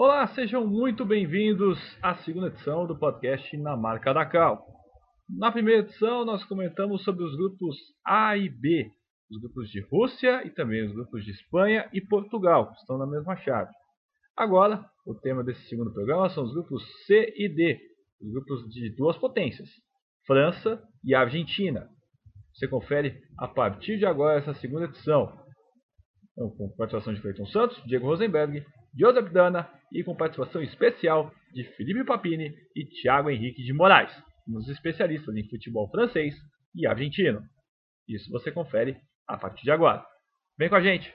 Olá, sejam muito bem-vindos à segunda edição do podcast Na Marca da Cal. Na primeira edição, nós comentamos sobre os grupos A e B, os grupos de Rússia e também os grupos de Espanha e Portugal, que estão na mesma chave. Agora, o tema desse segundo programa são os grupos C e D, os grupos de duas potências, França e Argentina. Você confere a partir de agora essa segunda edição. Então, com participação de Cleiton Santos, Diego Rosenberg, Joseph Dana e com participação especial de Felipe Papini e Thiago Henrique de Moraes, nos especialistas em futebol francês e argentino. Isso você confere a partir de agora. Vem com a gente!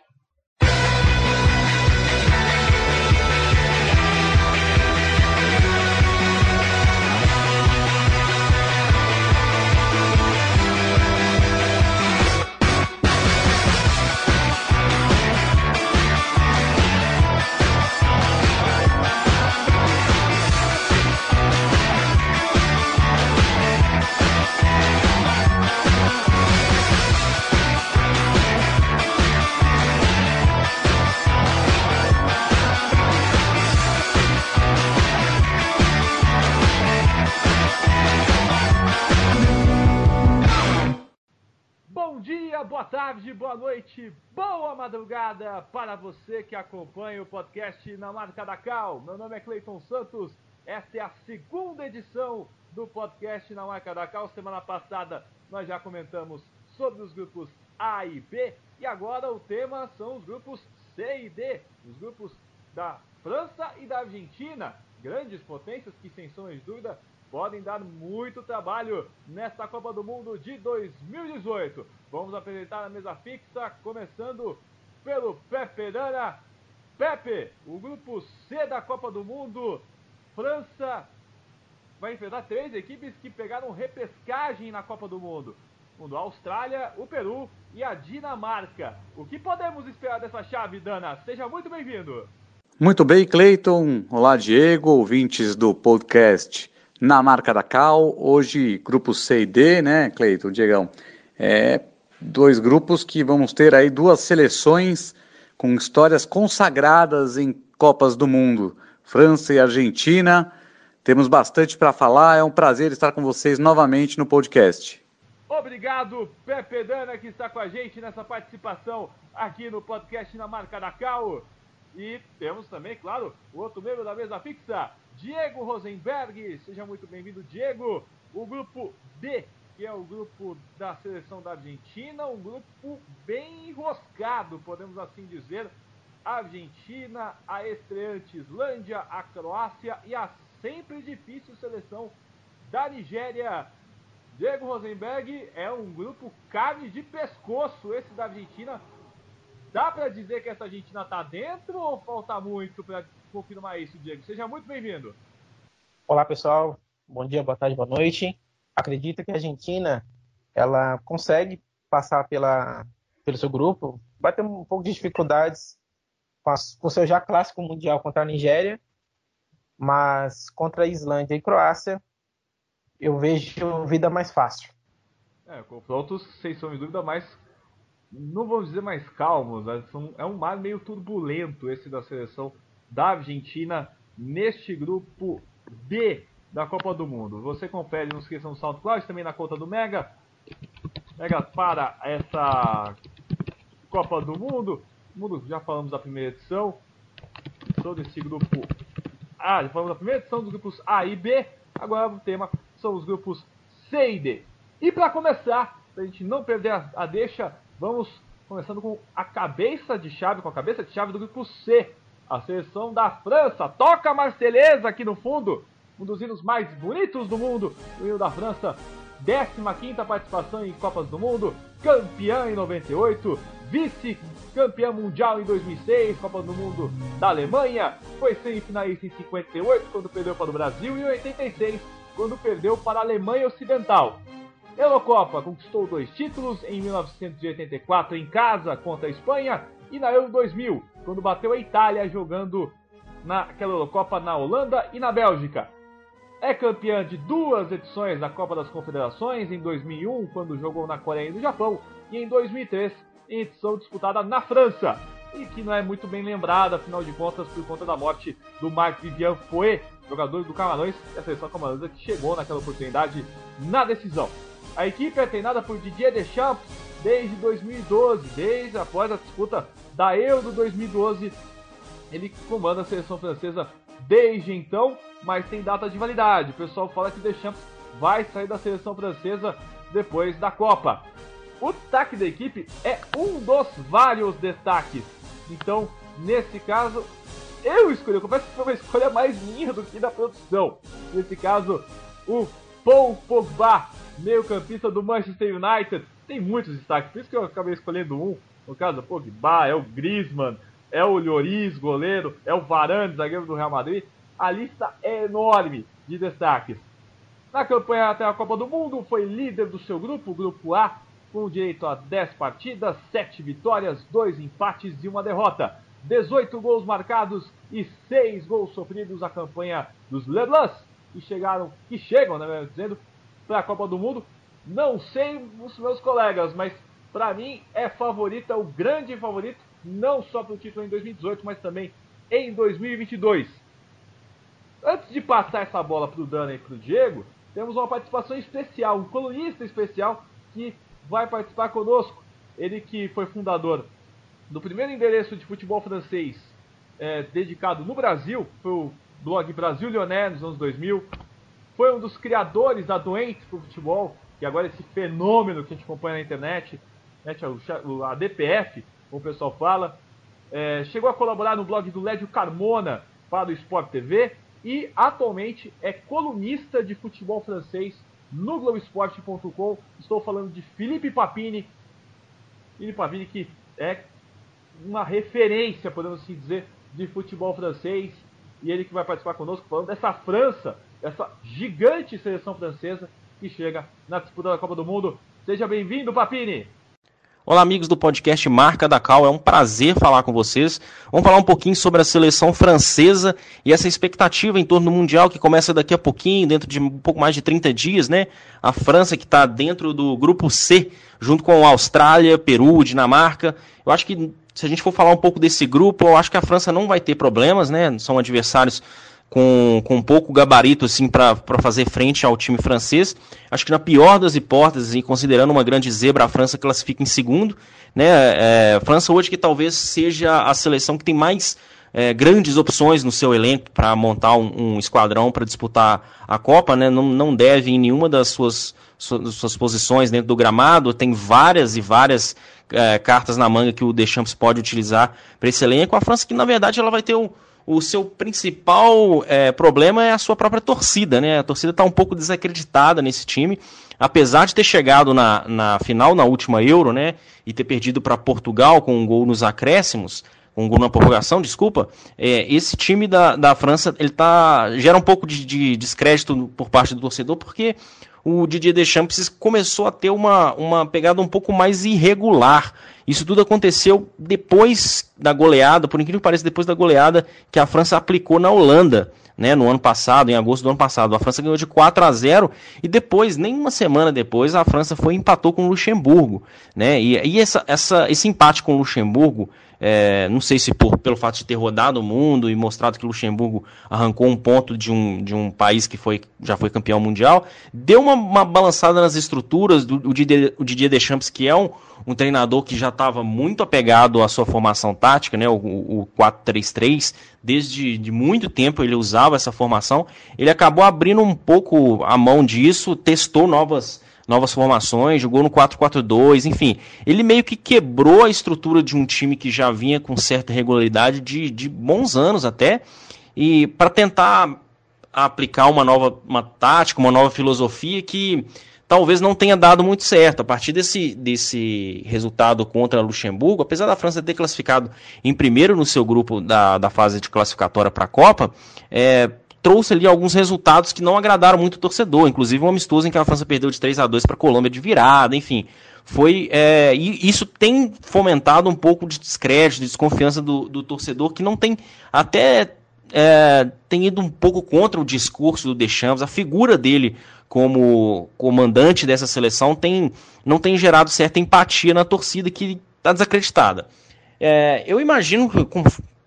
Tarde, boa noite, boa madrugada para você que acompanha o podcast na marca da Cal. Meu nome é Cleiton Santos. Esta é a segunda edição do podcast na marca da Cal. Semana passada nós já comentamos sobre os grupos A e B e agora o tema são os grupos C e D, os grupos da França e da Argentina, grandes potências que sem sombra de dúvida podem dar muito trabalho nesta Copa do Mundo de 2018. Vamos apresentar a mesa fixa, começando pelo Pepe Dana. Pepe, o grupo C da Copa do Mundo, França vai enfrentar três equipes que pegaram repescagem na Copa do Mundo. Mundo, a Austrália, o Peru e a Dinamarca. O que podemos esperar dessa chave, Dana? Seja muito bem-vindo. Muito bem, Cleiton. Olá, Diego, ouvintes do podcast na marca da Cal. Hoje, grupo C e D, né, Cleiton, Diegão? É, dois grupos que vamos ter aí duas seleções com histórias consagradas em Copas do Mundo, França e Argentina. Temos bastante para falar, é um prazer estar com vocês novamente no podcast. Obrigado, Pepe Dana, que está com a gente nessa participação aqui no podcast na marca da Cal. E temos também, claro, o outro membro da mesa fixa, Diego Rosenberg. Seja muito bem-vindo, Diego. O grupo D, que é o grupo da seleção da Argentina, um grupo bem enroscado, podemos assim dizer. A Argentina, a estreante Islândia, a Croácia e a sempre difícil seleção da Nigéria. Diego Rosenberg é um grupo carne de pescoço, esse da Argentina. Dá para dizer que essa Argentina está dentro ou falta muito para confirmar isso, Diego. Seja muito bem-vindo. Olá, pessoal. Bom dia, boa tarde, boa noite. Acredito que a Argentina ela consegue passar pela, pelo seu grupo. Vai ter um pouco de dificuldades com o seu já clássico mundial contra a Nigéria, mas contra a Islândia e Croácia eu vejo vida mais fácil. É, confrontos, sem sombra de dúvida, mais não vamos dizer mais calmos, é um mar meio turbulento esse da seleção da Argentina neste grupo D da Copa do Mundo. Você confere, não esqueça no SoundCloud, também na conta do Mega. Mega para essa Copa do Mundo. Mundo já falamos da primeira edição. Todo esse grupo A, já falamos da primeira edição dos grupos A e B. Agora o tema são os grupos C e D. E para começar, para a gente não perder a, a deixa, vamos começando com a cabeça de chave, com a cabeça de chave do grupo C a seleção da França. Toca a Marselhesa aqui no fundo, um dos hinos mais bonitos do mundo, o hino da França. 15 participação em Copas do Mundo, campeã em 98, vice-campeã mundial em 2006, Copas do Mundo da Alemanha, foi semifinalista em 58, quando perdeu para o Brasil, e em 86, quando perdeu para a Alemanha Ocidental. Eurocopa conquistou dois títulos, em 1984 em casa contra a Espanha e na Euro 2000, quando bateu a Itália jogando naquela Eurocopa na Holanda e na Bélgica. É campeã de duas edições da Copa das Confederações, em 2001, quando jogou na Coreia e no Japão, e em 2003, em edição disputada na França. e que não é muito bem lembrada, afinal de contas, por conta da morte do Marc Vivian Foe, jogador do Camarões, e a seleção camaronesa que chegou naquela oportunidade na decisão. A equipe é treinada por Didier Deschamps desde 2012, desde após a disputa da Euro 2012. Ele comanda a seleção francesa desde então, mas tem data de validade. O pessoal fala que Deschamps vai sair da seleção francesa depois da Copa. O destaque da equipe é um dos vários destaques. Então, nesse caso, eu escolhi, eu confesso que foi uma escolha mais minha do que da produção. Nesse caso, o Paul Pogba, meio-campista do Manchester United. Tem muitos destaques, por isso que eu acabei escolhendo um. No caso, o Pogba, é o Griezmann, é o Lloris, goleiro, é o Varane, zagueiro do Real Madrid. A lista é enorme de destaques. Na campanha até a Copa do Mundo, foi líder do seu grupo, Grupo A, com direito a 10 partidas, 7 vitórias, 2 empates e uma derrota. 18 gols marcados e 6 gols sofridos a campanha dos Leblans, que chegaram, que chegam, né, dizendo, para a Copa do Mundo. Não sei os meus colegas, mas para mim é favorita, o grande favorito, não só para o título em 2018, mas também em 2022. Antes de passar essa bola para o Dana e para o Diego, temos uma participação especial, um colunista especial que vai participar conosco. Ele que foi fundador do primeiro endereço de futebol francês é, dedicado no Brasil, foi o blog Brasil Lyonnais nos anos 2000. Foi um dos criadores da Doente pro Futebol, que agora é esse fenômeno que a gente acompanha na internet, né, a DPF, como o pessoal fala. É, chegou a colaborar no blog do Lédio Carmona para o Sport TV e atualmente é colunista de futebol francês no Globoesporte.com. Estou falando de Felipe Papini. Felipe Papini que é uma referência, podemos assim dizer, de futebol francês. E ele que vai participar conosco falando dessa França, essa gigante seleção francesa que chega na disputa da Copa do Mundo. Seja bem-vindo, Papini! Olá, amigos do podcast Marca da Cal. É um prazer falar com vocês. Vamos falar um pouquinho sobre a seleção francesa e essa expectativa em torno do Mundial que começa daqui a pouquinho, dentro de um pouco mais de 30 dias, né? A França que está dentro do grupo C, junto com a Austrália, Peru, Dinamarca. Eu acho que se a gente for falar um pouco desse grupo, eu acho que a França não vai ter problemas, né? São adversários com, com pouco gabarito assim para fazer frente ao time francês. Acho que na pior das hipóteses, e considerando uma grande zebra, a França classifica em segundo. Né? É, França hoje que talvez seja a seleção que tem mais é, grandes opções no seu elenco para montar um, um esquadrão para disputar a Copa, né? não, não deve em nenhuma das suas, suas, suas posições dentro do gramado, tem várias e várias é, cartas na manga que o Deschamps pode utilizar para esse elenco. A França que na verdade ela vai ter o o seu principal é, problema é a sua própria torcida, né? A torcida está um pouco desacreditada nesse time, apesar de ter chegado na, na final, na última Euro, né? E ter perdido para Portugal com um gol nos acréscimos, com um gol na prorrogação, desculpa. É, esse time da, da França ele tá, gera um pouco de, de descrédito por parte do torcedor, porque o Didier Deschamps começou a ter uma, uma pegada um pouco mais irregular. Isso tudo aconteceu depois da goleada, por incrível que pareça, depois da goleada que a França aplicou na Holanda, né, no ano passado, em agosto do ano passado. A França ganhou de 4 a 0 e depois, nem uma semana depois, a França foi e empatou com o Luxemburgo. Né, e, e essa, essa, esse empate com o Luxemburgo é, não sei se por, pelo fato de ter rodado o mundo e mostrado que Luxemburgo arrancou um ponto de um, de um país que foi, já foi campeão mundial, deu uma, uma balançada nas estruturas do o Didier, o Didier Deschamps, que é um, um treinador que já estava muito apegado à sua formação tática, né, o, o 4-3-3, desde de muito tempo ele usava essa formação, ele acabou abrindo um pouco a mão disso, testou novas novas formações, jogou no 4-4-2, enfim. Ele meio que quebrou a estrutura de um time que já vinha com certa regularidade de, de bons anos até, e para tentar aplicar uma nova uma tática, uma nova filosofia que talvez não tenha dado muito certo. A partir desse, desse resultado contra Luxemburgo, apesar da França ter classificado em primeiro no seu grupo da, da fase de classificatória para a Copa, é, trouxe ali alguns resultados que não agradaram muito o torcedor, inclusive um amistoso em que a França perdeu de 3 a 2 para a Colômbia de virada, enfim. Foi, é, e isso tem fomentado um pouco de descrédito, de desconfiança do, do torcedor, que não tem até é, tem ido um pouco contra o discurso do Deschamps, a figura dele como comandante dessa seleção tem, não tem gerado certa empatia na torcida que está desacreditada. É, eu imagino que,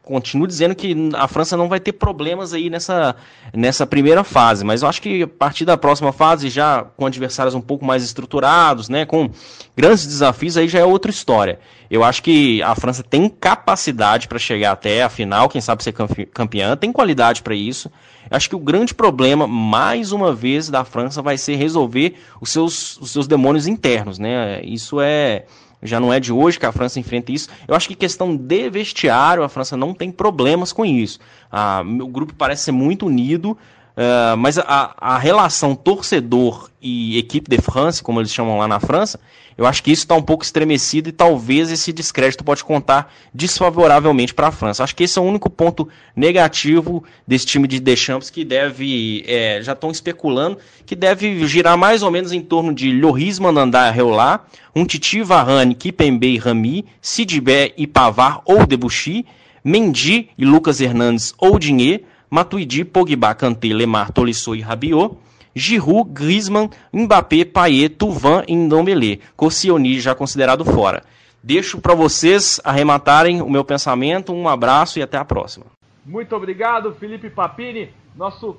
continuo dizendo que a França não vai ter problemas aí nessa, nessa primeira fase, mas eu acho que a partir da próxima fase, já com adversários um pouco mais estruturados, né, com grandes desafios, aí já é outra história. Eu acho que a França tem capacidade para chegar até a final, quem sabe ser campeã, tem qualidade para isso. Eu acho que o grande problema, mais uma vez, da França vai ser resolver os seus, os seus demônios internos, né? Isso é já não é de hoje que a França enfrenta isso. Eu acho que questão de vestiário, a França não tem problemas com isso. Ah, o grupo parece ser muito unido, Uh, mas a, a, relação torcedor e equipe de France, como eles chamam lá na França, eu acho que isso está um pouco estremecido e talvez esse descrédito pode contar desfavoravelmente para a França. Acho que esse é o único ponto negativo desse time de Deschamps que deve, é, já estão especulando, que deve girar mais ou menos em torno de Lloris Mandanda Reolá, um Titi Varane, Kipembe e Rami, Sidibé e Pavar ou Debuchy, Mendy e Lucas Hernandes ou Dinhe, Matuidi, Pogba, Kanté, Lemar, Tolisso e Rabiot, Giroud, Griezmann, Mbappé, Payet, Tuvan e Ndombele. Koscielny já considerado fora. Deixo para vocês arrematarem o meu pensamento. Um abraço e até a próxima. Muito obrigado, Felipe Papini, nosso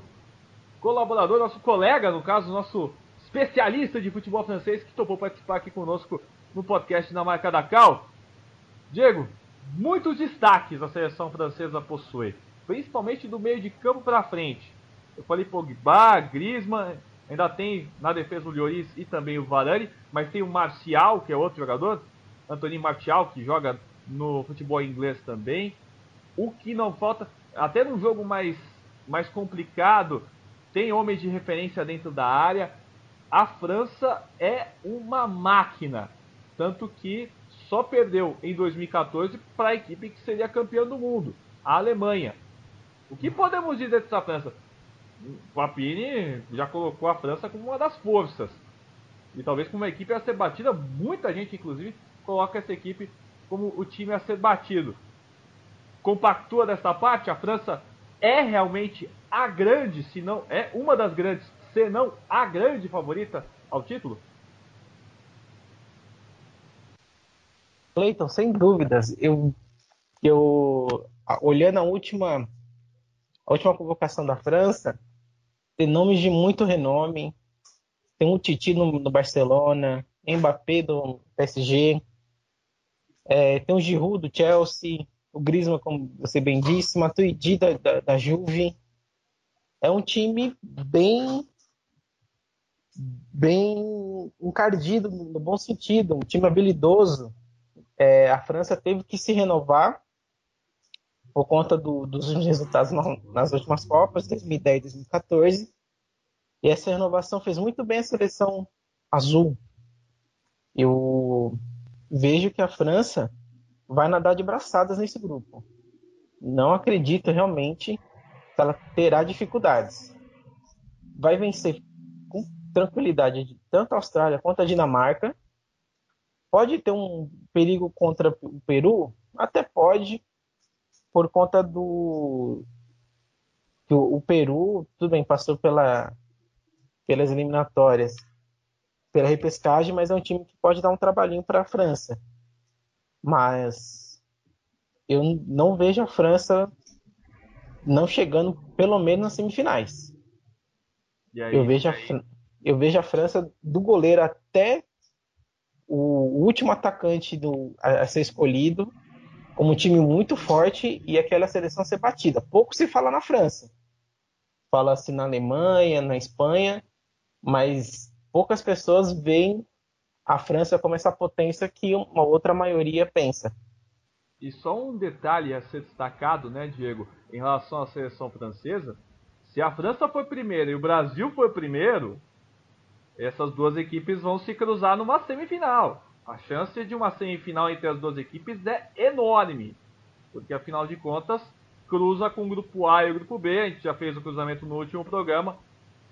colaborador, nosso colega, no caso, nosso especialista de futebol francês que topou participar aqui conosco no podcast na marca da Cal. Diego, muitos destaques a seleção francesa possui principalmente do meio de campo para frente. Eu falei Pogba, Griezmann, ainda tem na defesa o Lloris e também o Varane, mas tem o Marcial, que é outro jogador, Anthony Martial, que joga no futebol inglês também. O que não falta, até num jogo mais, mais complicado, tem homens de referência dentro da área. A França é uma máquina, tanto que só perdeu em 2014 para a equipe que seria campeã do mundo, a Alemanha. O que podemos dizer dessa França? Papini já colocou a França como uma das forças. E talvez como uma equipe a ser batida, muita gente inclusive coloca essa equipe como o time a ser batido. Compactua dessa parte, a França é realmente a grande, se não é uma das grandes, se não a grande favorita ao título? Cleiton, sem dúvidas. Eu, eu olhando a última a última convocação da França tem nomes de muito renome. Tem o Titi no, no Barcelona, Mbappé do PSG, é, tem o Giroud do Chelsea, o Griezmann, como você bem disse, Matuidi da, da, da Juve. É um time bem bem encardido no bom sentido, um time habilidoso. É, a França teve que se renovar por conta do, dos resultados nas últimas Copas, 2010 e 2014. E essa renovação fez muito bem a seleção azul. Eu vejo que a França vai nadar de braçadas nesse grupo. Não acredito realmente que ela terá dificuldades. Vai vencer com tranquilidade tanto a Austrália quanto a Dinamarca. Pode ter um perigo contra o Peru? Até pode, por conta do que o, Peru, tudo bem, passou pela, pelas eliminatórias, pela repescagem, mas é um time que pode dar um trabalhinho para a França. Mas eu não vejo a França não chegando pelo menos nas semifinais. Aí, eu, vejo a, eu vejo a França do goleiro até o último atacante do, a, a ser escolhido como um time muito forte e aquela seleção ser batida. Pouco se fala na França. Fala-se na Alemanha, na Espanha, mas poucas pessoas veem a França como essa potência que uma outra maioria pensa. E só um detalhe a ser destacado, né, Diego, em relação à seleção francesa: se a França foi primeiro e o Brasil foi primeiro, essas duas equipes vão se cruzar numa semifinal. A chance de uma semifinal entre as duas equipes é enorme, porque afinal de contas cruza com o grupo A e o grupo B. A gente já fez o cruzamento no último programa,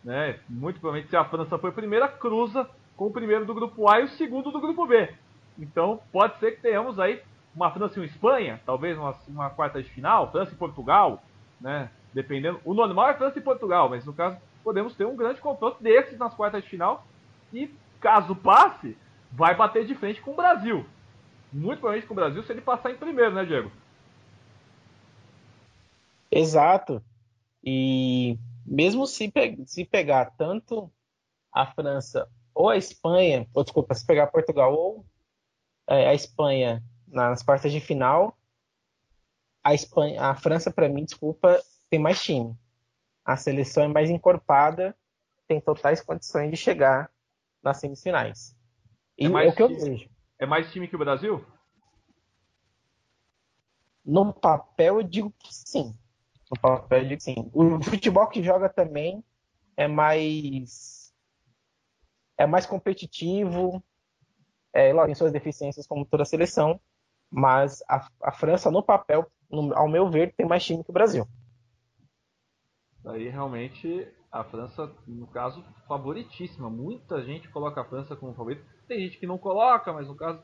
né? Muito provavelmente se a França foi a primeira, cruza com o primeiro do grupo A e o segundo do grupo B. Então pode ser que tenhamos aí uma França e uma Espanha, talvez uma, uma quarta de final, França e Portugal, né? Dependendo. O normal é França e Portugal, mas no caso podemos ter um grande confronto desses nas quartas de final. E caso passe, vai bater de frente com o Brasil. muito provavelmente com o Brasil se ele passar em primeiro, né, Diego? Exato. E mesmo se, pe se pegar tanto a França ou a Espanha, ou desculpa, se pegar Portugal ou é, a Espanha nas quartas de final, a Espanha, a França para mim, desculpa, tem mais time. A seleção é mais encorpada, tem totais condições de chegar nas semifinais. É, é o que eu vejo. É mais time que o Brasil? No papel eu digo que sim. No papel eu digo que sim. O futebol que joga também é mais é mais competitivo. É, lógico, tem suas deficiências como toda a seleção, mas a, a França no papel, no, ao meu ver, tem mais time que o Brasil. Aí realmente a França, no caso, favoritíssima. Muita gente coloca a França como favorito. Tem gente que não coloca, mas no caso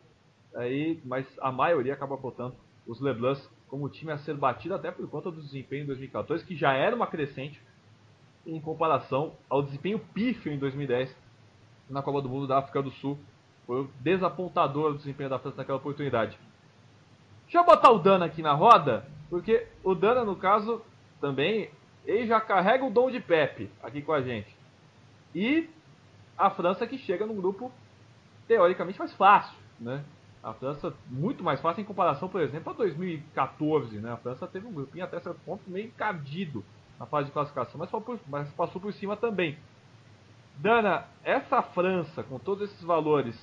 aí, mas a maioria acaba botando os Leblancs como time a ser batido até por conta do desempenho em 2014, que já era uma crescente em comparação ao desempenho pífio em 2010 na Copa do Mundo da África do Sul. Foi desapontador o desempenho da França naquela oportunidade. Deixa eu botar o Dana aqui na roda, porque o Dana, no caso, também, ele já carrega o dom de Pepe aqui com a gente. E a França que chega num grupo teoricamente mais fácil, né? A França muito mais fácil em comparação, por exemplo, a 2014, né? A França teve um grupinho até certo ponto meio encardido na fase de classificação, mas, por, mas passou por cima também. Dana, essa França, com todos esses valores,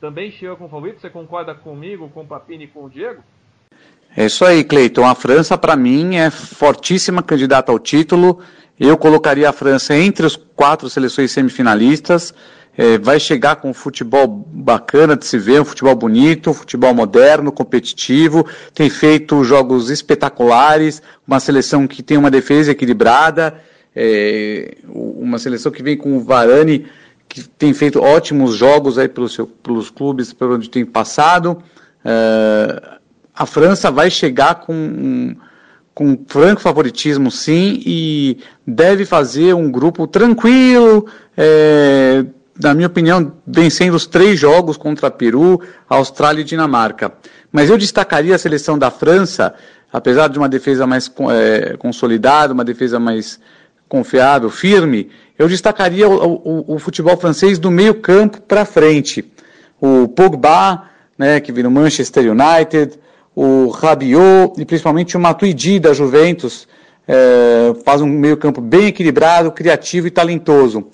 também chega com favorito? Você concorda comigo, com o Papini e com o Diego? É isso aí, Cleiton. A França, para mim, é fortíssima candidata ao título. Eu colocaria a França entre os quatro seleções semifinalistas é, vai chegar com um futebol bacana de se ver, um futebol bonito, um futebol moderno, competitivo, tem feito jogos espetaculares, uma seleção que tem uma defesa equilibrada, é, uma seleção que vem com o Varane, que tem feito ótimos jogos aí pelos, seu, pelos clubes por onde tem passado. É, a França vai chegar com um, com franco favoritismo, sim, e deve fazer um grupo tranquilo, é, na minha opinião, vencendo os três jogos contra Peru, Austrália e Dinamarca. Mas eu destacaria a seleção da França, apesar de uma defesa mais é, consolidada, uma defesa mais confiável, firme, eu destacaria o, o, o futebol francês do meio campo para frente. O Pogba, né, que vem no Manchester United, o Rabiot e principalmente o Matuidi da Juventus, é, faz um meio campo bem equilibrado, criativo e talentoso.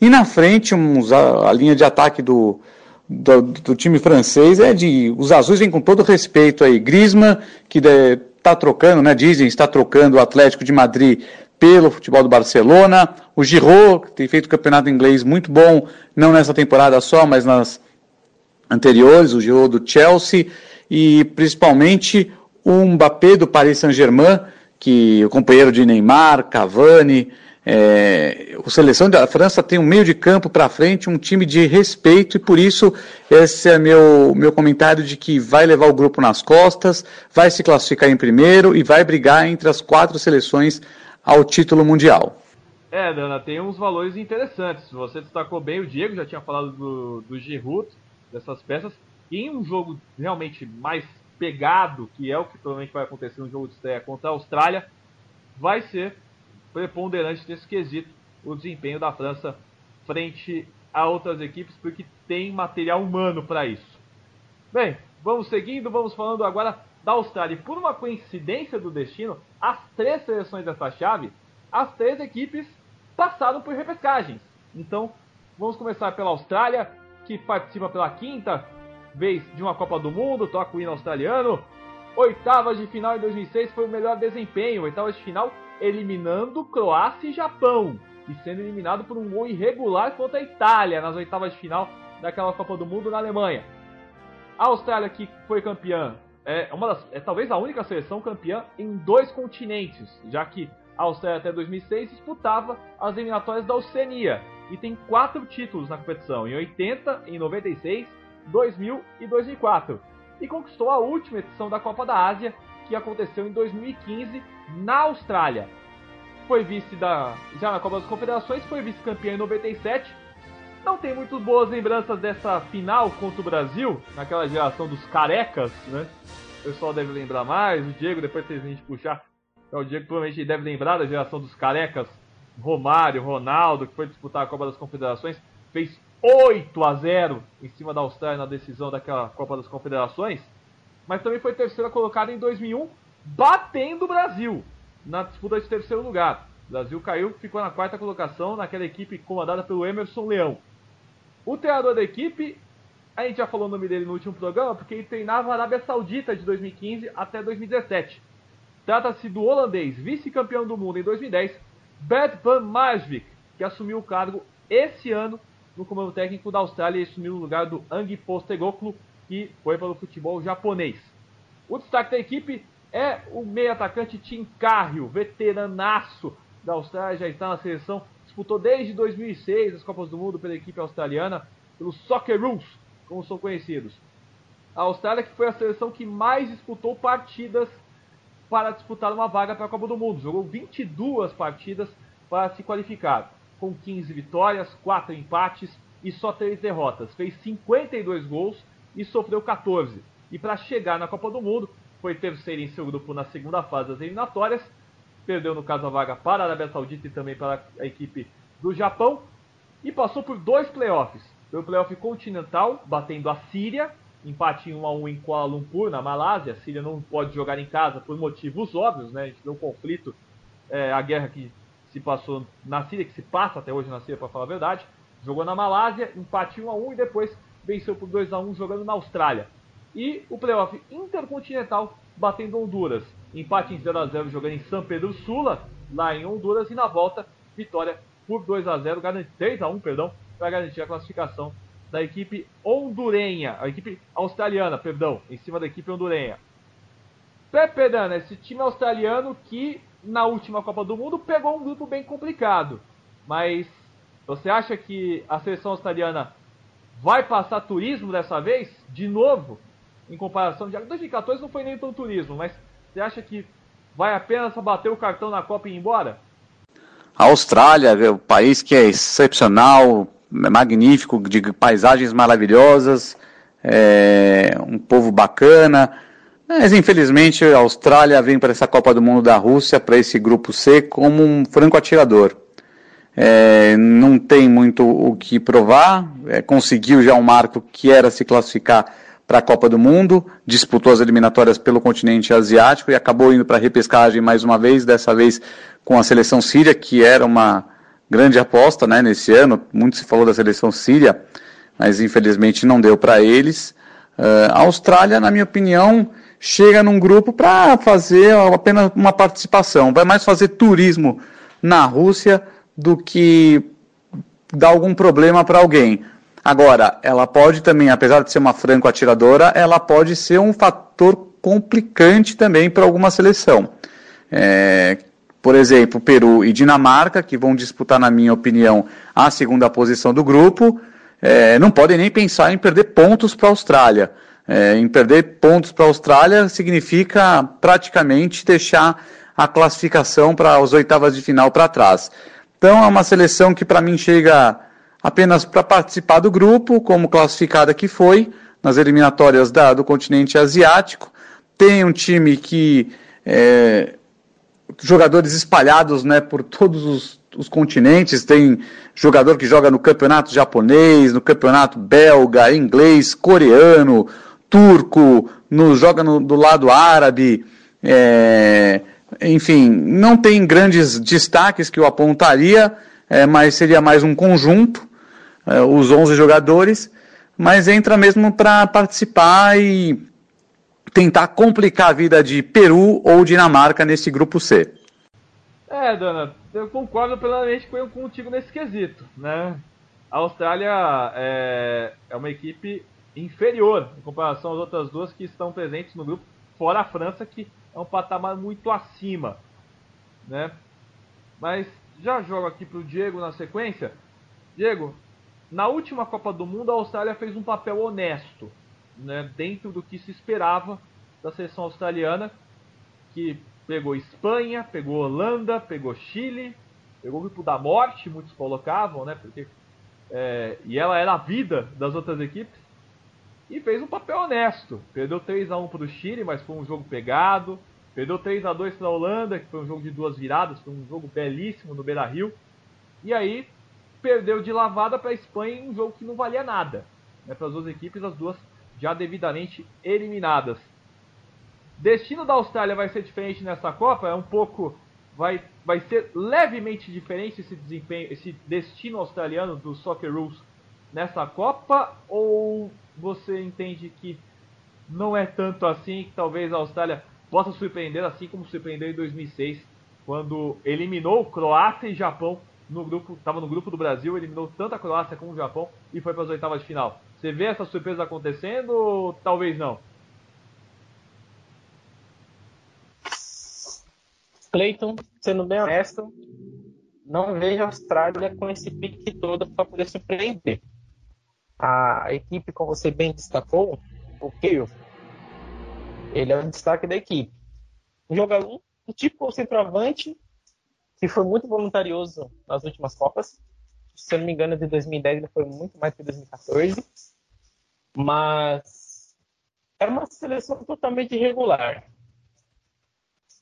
E na frente, uns, a, a, linha de ataque do, do, do, time francês é de. Os azuis vêm com todo respeito aí. Griezmann, que está trocando, né? Dizem, está trocando o Atlético de Madrid pelo futebol do Barcelona. O Giroud, que tem feito campeonato inglês muito bom, não nessa temporada só, mas nas anteriores. O Giroud do Chelsea. E principalmente o Mbappé do Paris Saint-Germain, que o companheiro de Neymar, Cavani. É, o seleção da França tem um meio de campo para frente, um time de respeito e por isso esse é meu meu comentário de que vai levar o grupo nas costas, vai se classificar em primeiro e vai brigar entre as quatro seleções ao título mundial. É, Dana, tem uns valores interessantes. Você destacou bem, o Diego já tinha falado do, do Giroud, dessas peças. Em um jogo realmente mais pegado, que é o que provavelmente vai acontecer no jogo de estreia contra a Austrália, vai ser preponderante nesse quesito o desempenho da França frente a outras equipes, porque tem material humano para isso. Bem, vamos seguindo, vamos falando agora da Austrália. E por uma coincidência do destino, as três seleções dessa chave, as três equipes passaram por repescagens. Então, vamos começar pela Austrália, que participa pela quinta vez de uma Copa do Mundo, toca o hino australiano. Oitavas de final em 2006 foi o melhor desempenho. Oitavas de final eliminando Croácia e Japão e sendo eliminado por um gol irregular contra a Itália nas oitavas de final daquela Copa do Mundo na Alemanha. A Austrália que foi campeã é uma das, é talvez a única seleção campeã em dois continentes, já que a Austrália até 2006 disputava as eliminatórias da Oceania e tem quatro títulos na competição, em 80, em 96, 2000 e 2004, e conquistou a última edição da Copa da Ásia que aconteceu em 2015 na Austrália. Foi vice da já na Copa das Confederações, foi vice-campeã em 97. não tem muito boas lembranças dessa final contra o Brasil, naquela geração dos carecas, né? O pessoal deve lembrar mais, o Diego, depois a gente puxar, é o Diego provavelmente deve lembrar da geração dos carecas, Romário, Ronaldo, que foi disputar a Copa das Confederações, fez 8 a 0 em cima da Austrália na decisão daquela Copa das Confederações, mas também foi terceira colocada em 2001, batendo o Brasil na disputa de terceiro lugar. O Brasil caiu, ficou na quarta colocação naquela equipe comandada pelo Emerson Leão. O treinador da equipe, a gente já falou o nome dele no último programa, porque ele treinava a Arábia Saudita de 2015 até 2017. Trata-se do holandês, vice-campeão do mundo em 2010, Bert van Marwijk, que assumiu o cargo esse ano no comando técnico da Austrália e assumiu o lugar do Ang Postecoglou, que foi para o futebol japonês. O destaque da equipe é o meio atacante Tim Carrio, veteranaço da Austrália, já está na seleção disputou desde 2006 as Copas do Mundo pela equipe australiana, pelos Socceroos, como são conhecidos. A Austrália que foi a seleção que mais disputou partidas para disputar uma vaga para a Copa do Mundo. Jogou 22 partidas para se qualificar, com 15 vitórias, 4 empates e só 3 derrotas. Fez 52 gols e sofreu 14. E para chegar na Copa do Mundo, foi terceiro em seu grupo na segunda fase das eliminatórias perdeu no caso a vaga para a Arábia Saudita e também para a equipe do Japão, e passou por dois playoffs. Pelo playoff continental, batendo a Síria, empate em 1 a 1 em Kuala Lumpur, na Malásia. A Síria não pode jogar em casa por motivos óbvios, né? A gente vê um conflito, é, a guerra que se passou na Síria, que se passa até hoje na Síria, para falar a verdade. Jogou na Malásia, empate 1 a 1 e depois venceu por 2 a 1 jogando na Austrália. E o playoff intercontinental batendo Honduras. Empate em 0 a 0 jogando em São Pedro Sula, lá em Honduras, e na volta, vitória por 2 a 0 3 a 1 perdão, para garantir a classificação da equipe hondurenha, a equipe australiana, perdão, em cima da equipe hondurenha. Pepe Dana, esse time australiano que na última Copa do Mundo pegou um grupo bem complicado, mas você acha que a seleção australiana vai passar turismo dessa vez? De novo? Em comparação de 2014 não foi nem tão turismo, mas você acha que vai apenas bater o cartão na Copa e ir embora? A Austrália, é o país que é excepcional, magnífico, de paisagens maravilhosas, é um povo bacana. Mas infelizmente a Austrália vem para essa Copa do Mundo da Rússia, para esse grupo C, como um franco atirador. É, não tem muito o que provar, é, conseguiu já um marco que era se classificar para a Copa do Mundo, disputou as eliminatórias pelo continente asiático e acabou indo para a repescagem mais uma vez, dessa vez com a seleção síria, que era uma grande aposta né, nesse ano. Muito se falou da seleção síria, mas infelizmente não deu para eles. Uh, a Austrália, na minha opinião, chega num grupo para fazer apenas uma participação, vai mais fazer turismo na Rússia do que dar algum problema para alguém. Agora, ela pode também, apesar de ser uma franco atiradora, ela pode ser um fator complicante também para alguma seleção. É, por exemplo, Peru e Dinamarca, que vão disputar, na minha opinião, a segunda posição do grupo, é, não podem nem pensar em perder pontos para a Austrália. É, em perder pontos para a Austrália significa praticamente deixar a classificação para as oitavas de final para trás. Então é uma seleção que para mim chega apenas para participar do grupo, como classificada que foi, nas eliminatórias da, do continente asiático. Tem um time que. É, jogadores espalhados né, por todos os, os, continentes. Tem jogador que joga no campeonato japonês, no campeonato belga, inglês, coreano, turco, no, joga no, do lado árabe. É, enfim, não tem grandes destaques que eu apontaria, é, mas seria mais um conjunto é, os 11 jogadores, mas entra mesmo para participar e tentar complicar a vida de Peru ou Dinamarca nesse grupo C. É, Dana, eu concordo plenamente contigo nesse quesito, né? A Austrália é, é uma equipe inferior em comparação às outras duas que estão presentes no grupo, fora a França, que é um patamar muito acima, né? Mas já jogo aqui para o Diego na sequência. Diego, na última Copa do Mundo, a Austrália fez um papel honesto, né, dentro do que se esperava da seleção australiana, que pegou Espanha, pegou Holanda, pegou Chile, pegou o grupo da morte, muitos colocavam, né, porque é, e ela era a vida das outras equipes, e fez um papel honesto. Perdeu 3 a 1 para o Chile, mas foi um jogo pegado. Perdeu 3 a 2 para a Holanda, que foi um jogo de duas viradas, foi um jogo belíssimo no Beira-Rio. E aí perdeu de lavada para a Espanha em um jogo que não valia nada. Né, para as duas equipes, as duas já devidamente eliminadas. Destino da Austrália vai ser diferente nessa Copa, é um pouco vai, vai ser levemente diferente esse desempenho, esse destino australiano do Soccer Rules nessa Copa ou você entende que não é tanto assim, que talvez a Austrália possa surpreender assim como surpreendeu em 2006, quando eliminou Croácia e Japão no grupo, estava no grupo do Brasil, eliminou tanto a Croácia como o Japão e foi para as oitavas de final. Você vê essa surpresa acontecendo ou talvez não? Cleiton, sendo bem honesto, não vejo a Austrália com esse pique todo para poder surpreender. A equipe, como você bem destacou, o Keio, ele é o destaque da equipe. Um jogador, um tipo centroavante, que foi muito voluntarioso nas últimas Copas. Se eu não me engano, de 2010 ele foi muito mais que 2014. Mas era uma seleção totalmente irregular.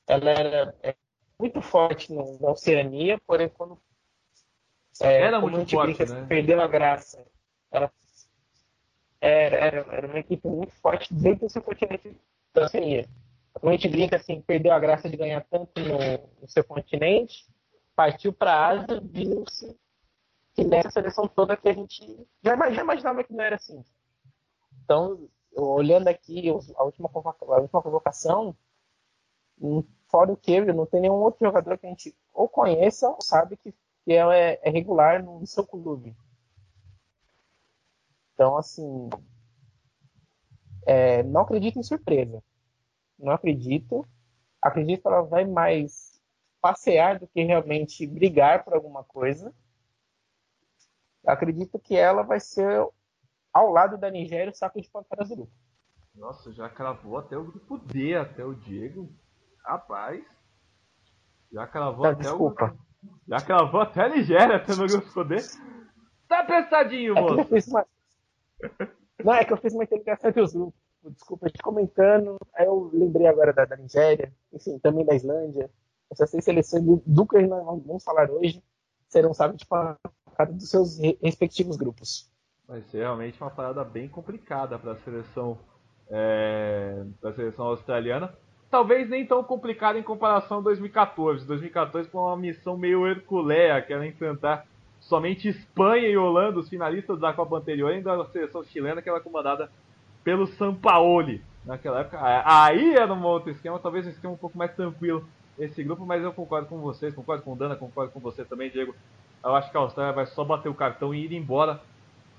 Ela era é, muito forte no, na Oceania, porém quando é, era muito forte, né? perdeu a graça. Era, era, era, uma equipe muito forte dentro do seu continente da Oceania. Como a gente brinca assim, perdeu a graça de ganhar tanto no, no seu continente, partiu para a Ásia, viu-se que nessa seleção toda que a gente já, já imaginava que não era assim. Então, olhando aqui a última, a última convocação, fora o Kevin, não tem nenhum outro jogador que a gente ou conheça ou sabe que, que é, é regular no seu clube. Então, assim, é, não acredito em surpresa. Não acredito. Acredito que ela vai mais passear do que realmente brigar por alguma coisa. Acredito que ela vai ser, ao lado da Nigéria, o saco de pancadas do grupo. Nossa, já cravou até o grupo D, até o Diego. Rapaz. Já cravou Não, até desculpa. o. Já cravou até a Nigéria, até no grupo D. Tá pensadinho, é moço. Uma... Não, é que eu fiz uma interligação entre os grupos. Desculpa, gente comentando. Eu lembrei agora da, da Nigéria, enfim, também da Islândia. Essas seis seleções do, do que nós vamos falar hoje serão, sabe, tipo, cada dos seus respectivos grupos. Vai ser realmente uma parada bem complicada para a seleção, é, para a seleção australiana talvez nem tão complicado em comparação a 2014. 2014 foi uma missão meio herculeia, que era enfrentar somente Espanha e Holanda, os finalistas da Copa anterior, ainda a seleção chilena, que era comandada pelo Sampaoli. Naquela época, aí era um outro esquema, talvez um esquema um pouco mais tranquilo esse grupo, mas eu concordo com vocês, concordo com o Dana, concordo com você também, Diego. Eu acho que a Austrália vai só bater o cartão e ir embora,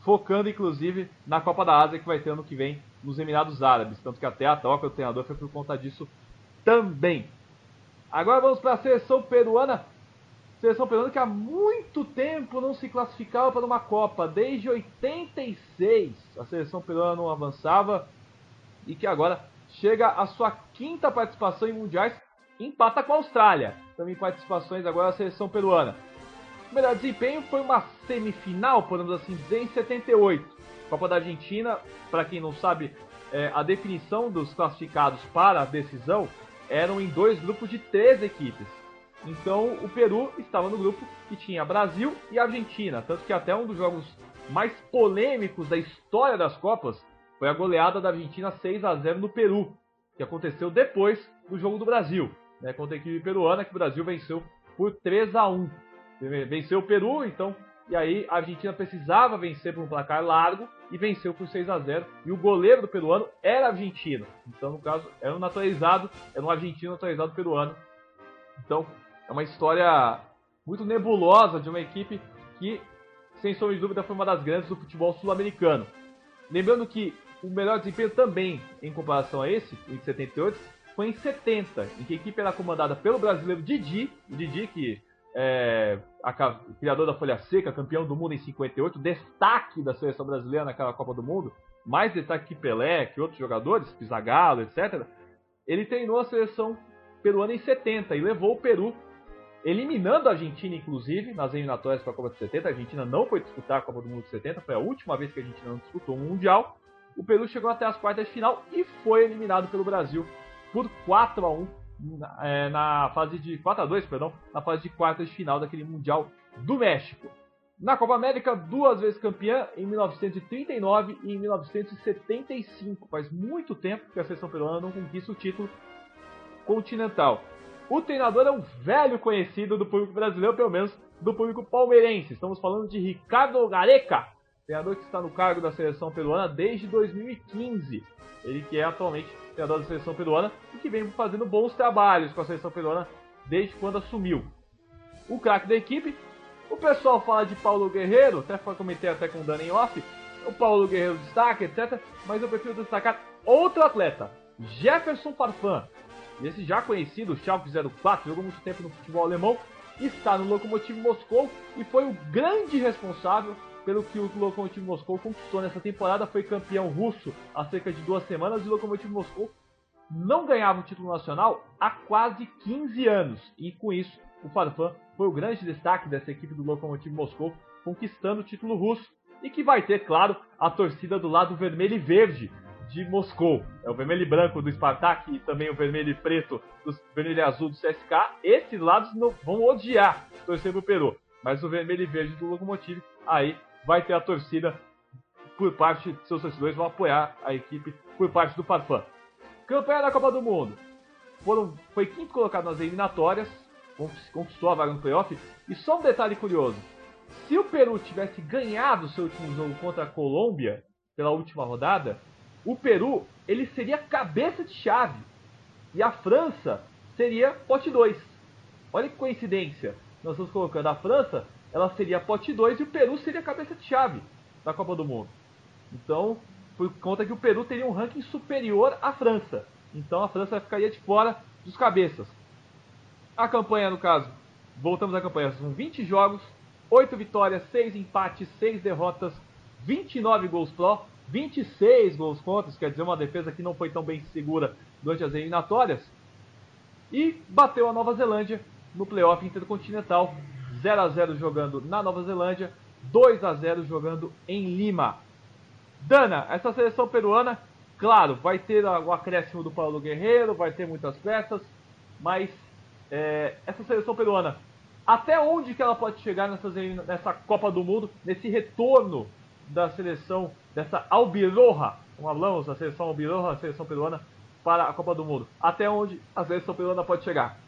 focando inclusive na Copa da Ásia que vai ter ano que vem nos Emirados Árabes. Tanto que até a troca do treinador foi por conta disso também. Agora vamos para a seleção peruana. Seleção peruana que há muito tempo não se classificava para uma Copa. Desde 86 a seleção peruana não avançava. E que agora chega a sua quinta participação em mundiais. Empata com a Austrália. Também participações agora a seleção peruana. O melhor desempenho foi uma semifinal, podemos assim dizer, em 78. Copa da Argentina, para quem não sabe, é, a definição dos classificados para a decisão eram em dois grupos de três equipes. Então o Peru estava no grupo que tinha Brasil e Argentina, tanto que até um dos jogos mais polêmicos da história das Copas foi a goleada da Argentina 6 a 0 no Peru, que aconteceu depois do jogo do Brasil, né, contra a equipe peruana, que o Brasil venceu por 3 a 1. Venceu o Peru, então e aí a Argentina precisava vencer por um placar largo e venceu por 6 a 0 E o goleiro do peruano era argentino. Então, no caso, era um naturalizado, era um argentino naturalizado peruano. Então, é uma história muito nebulosa de uma equipe que, sem sombra de dúvida, foi uma das grandes do futebol sul-americano. Lembrando que o melhor desempenho também, em comparação a esse, em 78, foi em 70, em que a equipe era comandada pelo brasileiro Didi, o Didi que é, a, criador da Folha Seca, campeão do mundo em 58, destaque da seleção brasileira naquela Copa do Mundo, mais destaque que Pelé, que outros jogadores, Pizagalo, etc. Ele treinou a seleção peruana em 70 e levou o Peru. Eliminando a Argentina, inclusive, nas eliminatórias para a Copa de 70. A Argentina não foi disputar a Copa do Mundo de 70, foi a última vez que a Argentina não disputou um Mundial. O Peru chegou até as quartas de final e foi eliminado pelo Brasil por 4 a 1 na, é, na fase de 4 a 2, perdão, na fase de quartas de final daquele Mundial do México. Na Copa América, duas vezes campeã, em 1939 e em 1975. Faz muito tempo que a seleção peruana não conquista o título continental. O treinador é um velho conhecido do público brasileiro, pelo menos do público palmeirense. Estamos falando de Ricardo Gareca, treinador que está no cargo da seleção peruana desde 2015. Ele que é atualmente treinador da seleção peruana e que vem fazendo bons trabalhos com a seleção peruana desde quando assumiu. O craque da equipe o pessoal fala de Paulo Guerreiro, até comentei até com o Dani off, o Paulo Guerreiro destaca, etc. Mas eu prefiro destacar outro atleta, Jefferson Farfan. Esse já conhecido, Schalke 04, jogou muito tempo no futebol alemão, está no Lokomotiv Moscou e foi o grande responsável pelo que o Lokomotiv Moscou conquistou nessa temporada. Foi campeão russo há cerca de duas semanas e o Lokomotiv Moscou não ganhava o título nacional há quase 15 anos. E com isso, o Farfan foi o grande destaque dessa equipe do Lokomotiv Moscou, conquistando o título russo e que vai ter, claro, a torcida do lado vermelho e verde de Moscou. É o vermelho e branco do Spartak e também o vermelho e preto do vermelho e azul do CSK. Esses lados não, vão odiar torcer pro Peru, mas o vermelho e verde do Lokomotiv aí vai ter a torcida por parte de seus torcedores vão apoiar a equipe por parte do Farfan. Campanha da Copa do Mundo. Foram, foi quinto colocado nas eliminatórias, conquistou a vaga no playoff. E só um detalhe curioso: se o Peru tivesse ganhado seu último jogo contra a Colômbia pela última rodada, o Peru ele seria cabeça de chave e a França seria pote 2. Olha que coincidência. Nós estamos colocando a França, ela seria pote 2 e o Peru seria cabeça de chave da Copa do Mundo. Então, por conta que o Peru teria um ranking superior à França. Então a França ficaria de fora dos cabeças. A campanha, no caso, voltamos à campanha, são 20 jogos, 8 vitórias, 6 empates, 6 derrotas, 29 gols pró, 26 gols contra, quer dizer, uma defesa que não foi tão bem segura durante as eliminatórias. E bateu a Nova Zelândia no playoff intercontinental, 0 a 0 jogando na Nova Zelândia, 2 a 0 jogando em Lima. Dana, essa seleção peruana, claro, vai ter o acréscimo do Paulo Guerreiro, vai ter muitas peças, mas é, essa seleção peruana, até onde que ela pode chegar nessa, nessa Copa do Mundo, nesse retorno da seleção, dessa Albirroja, como falamos, da seleção Albirroja, a seleção peruana, para a Copa do Mundo? Até onde a seleção peruana pode chegar?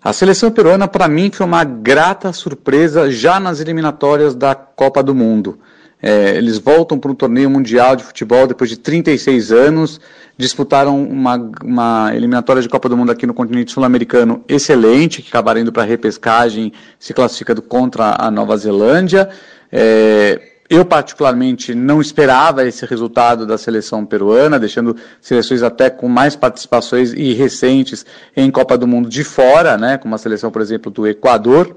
A seleção peruana, para mim, foi uma grata surpresa já nas eliminatórias da Copa do Mundo. É, eles voltam para um torneio mundial de futebol depois de 36 anos, disputaram uma, uma eliminatória de Copa do Mundo aqui no continente sul-americano excelente, que acabaram indo para a repescagem, se classificando contra a Nova Zelândia. É, eu, particularmente, não esperava esse resultado da seleção peruana, deixando seleções até com mais participações e recentes em Copa do Mundo de fora, né, como a seleção, por exemplo, do Equador.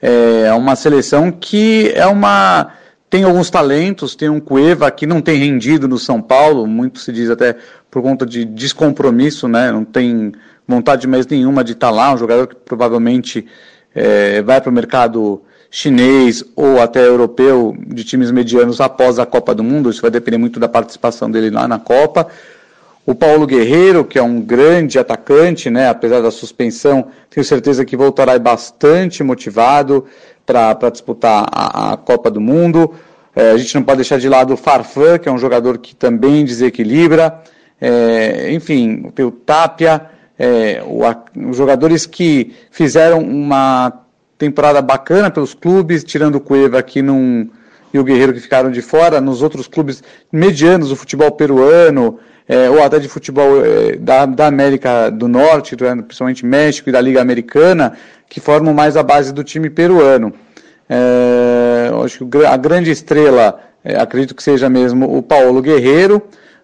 É uma seleção que é uma tem alguns talentos, tem um Cueva que não tem rendido no São Paulo, muito se diz até por conta de descompromisso, né? Não tem vontade mais nenhuma de estar tá lá, um jogador que provavelmente é, vai para o mercado chinês ou até europeu de times medianos após a Copa do Mundo, isso vai depender muito da participação dele lá na Copa. O Paulo Guerreiro, que é um grande atacante, né, apesar da suspensão, tenho certeza que voltará bastante motivado para disputar a, a, Copa do Mundo. É, a gente não pode deixar de lado o Farfan, que é um jogador que também desequilibra. É, enfim, o Tapia, é, o, os jogadores que fizeram uma temporada bacana pelos clubes, tirando o Cueva aqui e o Guerreiro que ficaram de fora, nos outros clubes medianos do futebol peruano, é, ou até de futebol é, da, da América do Norte, principalmente México e da Liga Americana, que formam mais a base do time peruano. É, acho que a grande estrela, é, acredito que seja mesmo o Paulo Guerreiro.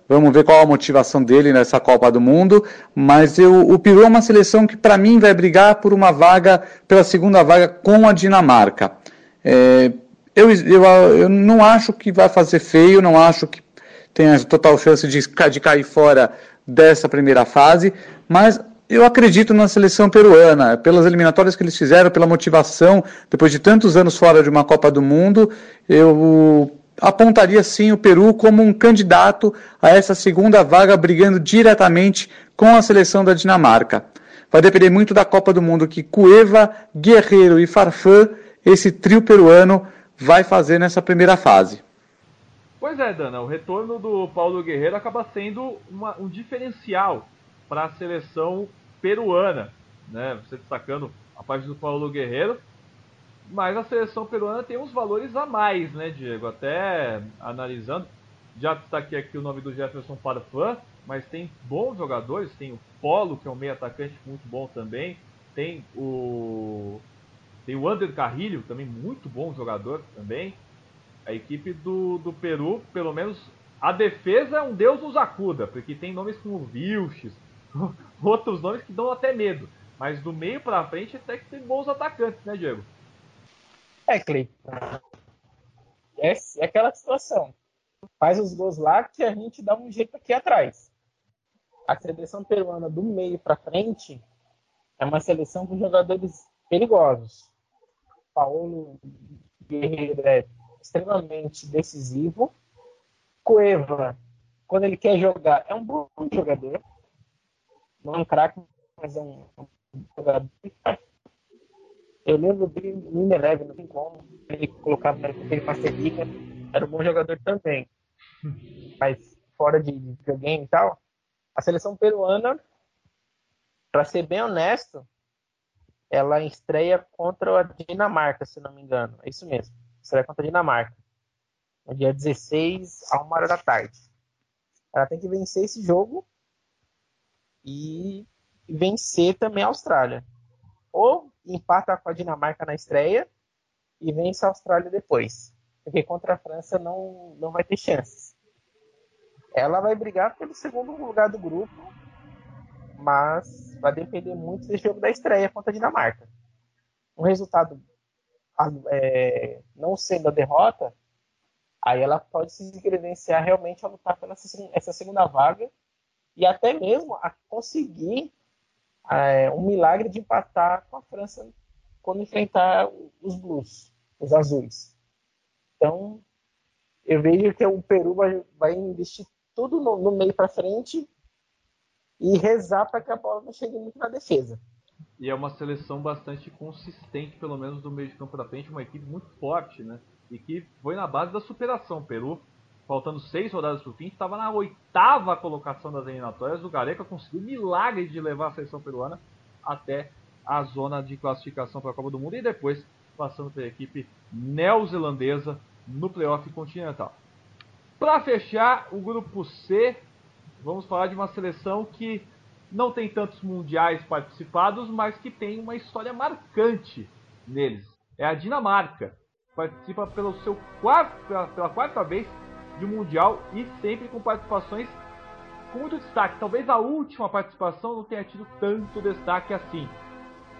Vamos ver qual a motivação dele nessa Copa do Mundo. Mas eu, o Peru é uma seleção que, para mim, vai brigar por uma vaga, pela segunda vaga com a Dinamarca. É, eu, eu, eu não acho que vai fazer feio, não acho que tenha total chance de, de cair fora dessa primeira fase, mas eu acredito na seleção peruana, pelas eliminatórias que eles fizeram, pela motivação, depois de tantos anos fora de uma Copa do Mundo, eu apontaria sim o Peru como um candidato a essa segunda vaga, brigando diretamente com a seleção da Dinamarca. Vai depender muito da Copa do Mundo que Cueva, Guerreiro e Farfã, esse trio peruano, vai fazer nessa primeira fase. Pois é, Dana, o retorno do Paulo Guerreiro acaba sendo uma, um diferencial para a seleção peruana, né? Você destacando a parte do Paulo Guerreiro, mas a seleção peruana tem uns valores a mais, né, Diego? Até analisando, já destaquei aqui o nome do Jefferson Parfã, mas tem bons jogadores, tem o Polo, que é um meio atacante muito bom também, tem o tem o Ander Carrilho, também muito bom jogador também. A equipe do, do Peru, pelo menos a defesa é um Deus nos acuda, porque tem nomes como Vilches, outros nomes que dão até medo. Mas do meio para frente até que tem bons atacantes, né, Diego? É, Cleiton. É, é aquela situação. Faz os gols lá que a gente dá um jeito aqui atrás. A seleção peruana do meio para frente é uma seleção com jogadores perigosos. Paulo Guerreiro é extremamente decisivo. Cueva, quando ele quer jogar, é um bom jogador. Não é um craque, mas é um jogador eu lembro dele no Ineleve, não tem como. Ele colocava aquele Pastelica, era um bom jogador também. Mas fora de videogame e tal, a seleção peruana, para ser bem honesto, ela estreia contra a Dinamarca, se não me engano. É isso mesmo. Estreia contra a Dinamarca. No dia 16, a uma hora da tarde. Ela tem que vencer esse jogo e vencer também a Austrália. Ou empata com a Dinamarca na estreia e vence a Austrália depois. Porque contra a França não, não vai ter chances. Ela vai brigar pelo segundo lugar do grupo, mas vai depender muito desse jogo da estreia contra a Dinamarca. Um resultado é, não sendo a derrota, aí ela pode se credenciar realmente a lutar pela essa segunda vaga e até mesmo a conseguir é, um milagre de empatar com a França quando enfrentar os blues, os azuis. Então, eu vejo que o Peru vai, vai investir tudo no, no meio para frente e rezar para que a bola não chegue muito na defesa. E é uma seleção bastante consistente, pelo menos do meio de campo da frente, uma equipe muito forte, né? E que foi na base da superação. O Peru faltando seis rodadas para o fim, estava na oitava colocação das eliminatórias. O Gareca conseguiu milagre de levar a seleção peruana até a zona de classificação para a Copa do Mundo e depois passando pela equipe neozelandesa no playoff continental. Para fechar o grupo C, vamos falar de uma seleção que não tem tantos mundiais participados, mas que tem uma história marcante neles. É a Dinamarca. Participa pelo seu quarto, pela, pela quarta vez de um Mundial e sempre com participações com muito destaque. Talvez a última participação não tenha tido tanto destaque assim.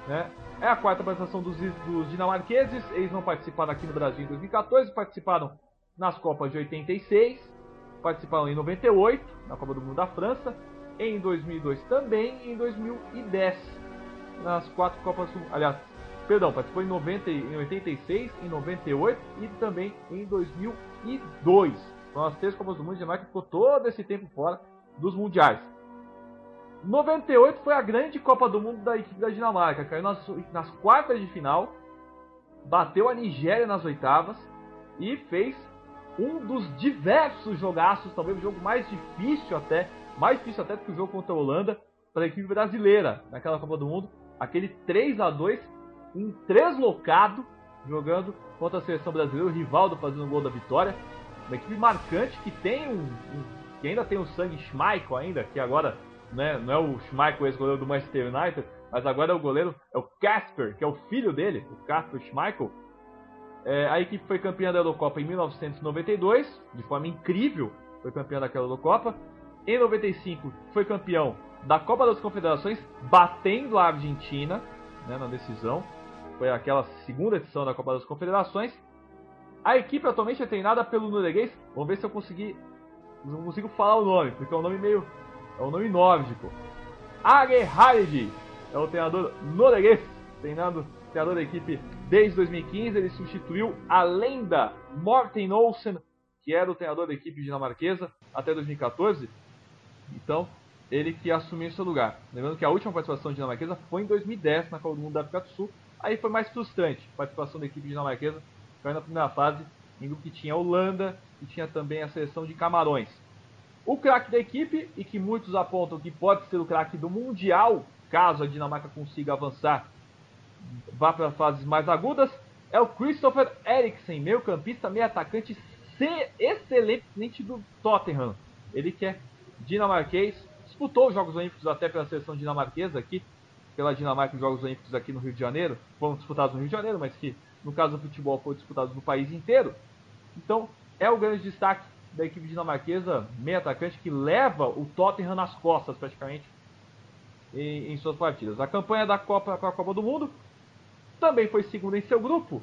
Né? É a quarta participação dos, dos dinamarqueses, eles não participaram aqui no Brasil em 2014, participaram nas Copas de 86, participaram em 98, na Copa do Mundo da França, em 2002 também e em 2010 nas quatro Copas Aliás, perdão, participou em, 90, em 86, em 98 e também em 2002. São as três Copas do Mundo. A Dinamarca ficou todo esse tempo fora dos mundiais. 98 foi a grande Copa do Mundo da equipe da Dinamarca. Caiu nas, nas quartas de final, bateu a Nigéria nas oitavas e fez um dos diversos jogaços, talvez o jogo mais difícil até, mais difícil até do que o jogo contra a Holanda, para a equipe brasileira naquela Copa do Mundo. Aquele 3 a 2 um treslocado jogando contra a seleção brasileira, o Rivaldo fazendo o gol da vitória. Uma equipe marcante que tem um, um que ainda tem o sangue Schmeichel ainda, que agora né, não é o Schmeichel ex-goleiro do Manchester United, mas agora é o goleiro, é o Casper, que é o filho dele, o Casper Schmeichel. É, a equipe foi campeã da Eurocopa em 1992, de forma incrível, foi campeã daquela Eurocopa. Em 95 foi campeão da Copa das Confederações, batendo a Argentina né, na decisão. Foi aquela segunda edição da Copa das Confederações. A equipe atualmente é treinada pelo norueguês. Vamos ver se eu conseguir. Não consigo falar o nome, porque é um nome meio. É um nome nórdico. Are Hardy é o treinador norueguês, treinando, treinador da equipe desde 2015. Ele substituiu a lenda Morten Olsen, que era o treinador da equipe dinamarquesa até 2014. Então, ele que assumiu seu lugar. Lembrando que a última participação dinamarquesa foi em 2010 na Copa do Mundo da África do Sul. Aí foi mais frustrante a participação da equipe dinamarquesa, na primeira fase, em grupo que tinha Holanda e tinha também a seleção de Camarões. O craque da equipe, e que muitos apontam que pode ser o craque do Mundial, caso a Dinamarca consiga avançar, vá para fases mais agudas, é o Christopher Eriksen, meio campista, meio atacante, excelente do Tottenham. Ele que é dinamarquês, disputou os Jogos Olímpicos até pela seleção dinamarquesa aqui, pela Dinamarca os Jogos Olímpicos aqui no Rio de Janeiro, foram disputados no Rio de Janeiro, mas que no caso do futebol foi disputado no país inteiro. Então é o grande destaque da equipe dinamarquesa, meio atacante, que leva o Tottenham nas costas praticamente em, em suas partidas. A campanha da Copa para a Copa do Mundo também foi segunda em seu grupo,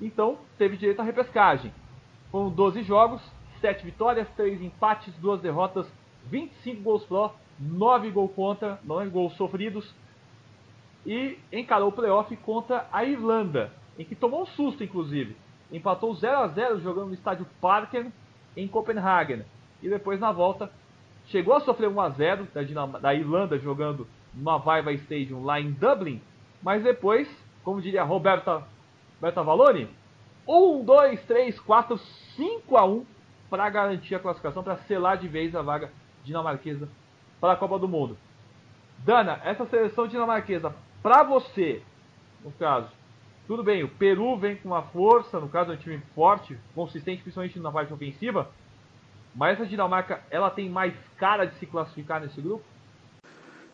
então teve direito à repescagem. Foram 12 jogos, 7 vitórias, 3 empates, 2 derrotas, 25 gols pró, 9 gols contra, 9 gols sofridos. E encarou o playoff contra a Irlanda, em que tomou um susto, inclusive. Empatou 0 a 0 jogando no estádio Parken, em Copenhagen. E depois, na volta, chegou a sofrer 1 a 0 da, da Irlanda, jogando no Viva Stadium lá em Dublin. Mas depois, como diria Roberta, Roberta Valoni, 1, 2, 3, 4, 5 a 1 para garantir a classificação, para selar de vez a vaga dinamarquesa para a Copa do Mundo. Dana, essa seleção dinamarquesa, para você, no caso, tudo bem, o Peru vem com uma força, no caso é um time forte, consistente, principalmente na parte ofensiva, mas a Dinamarca, ela tem mais cara de se classificar nesse grupo?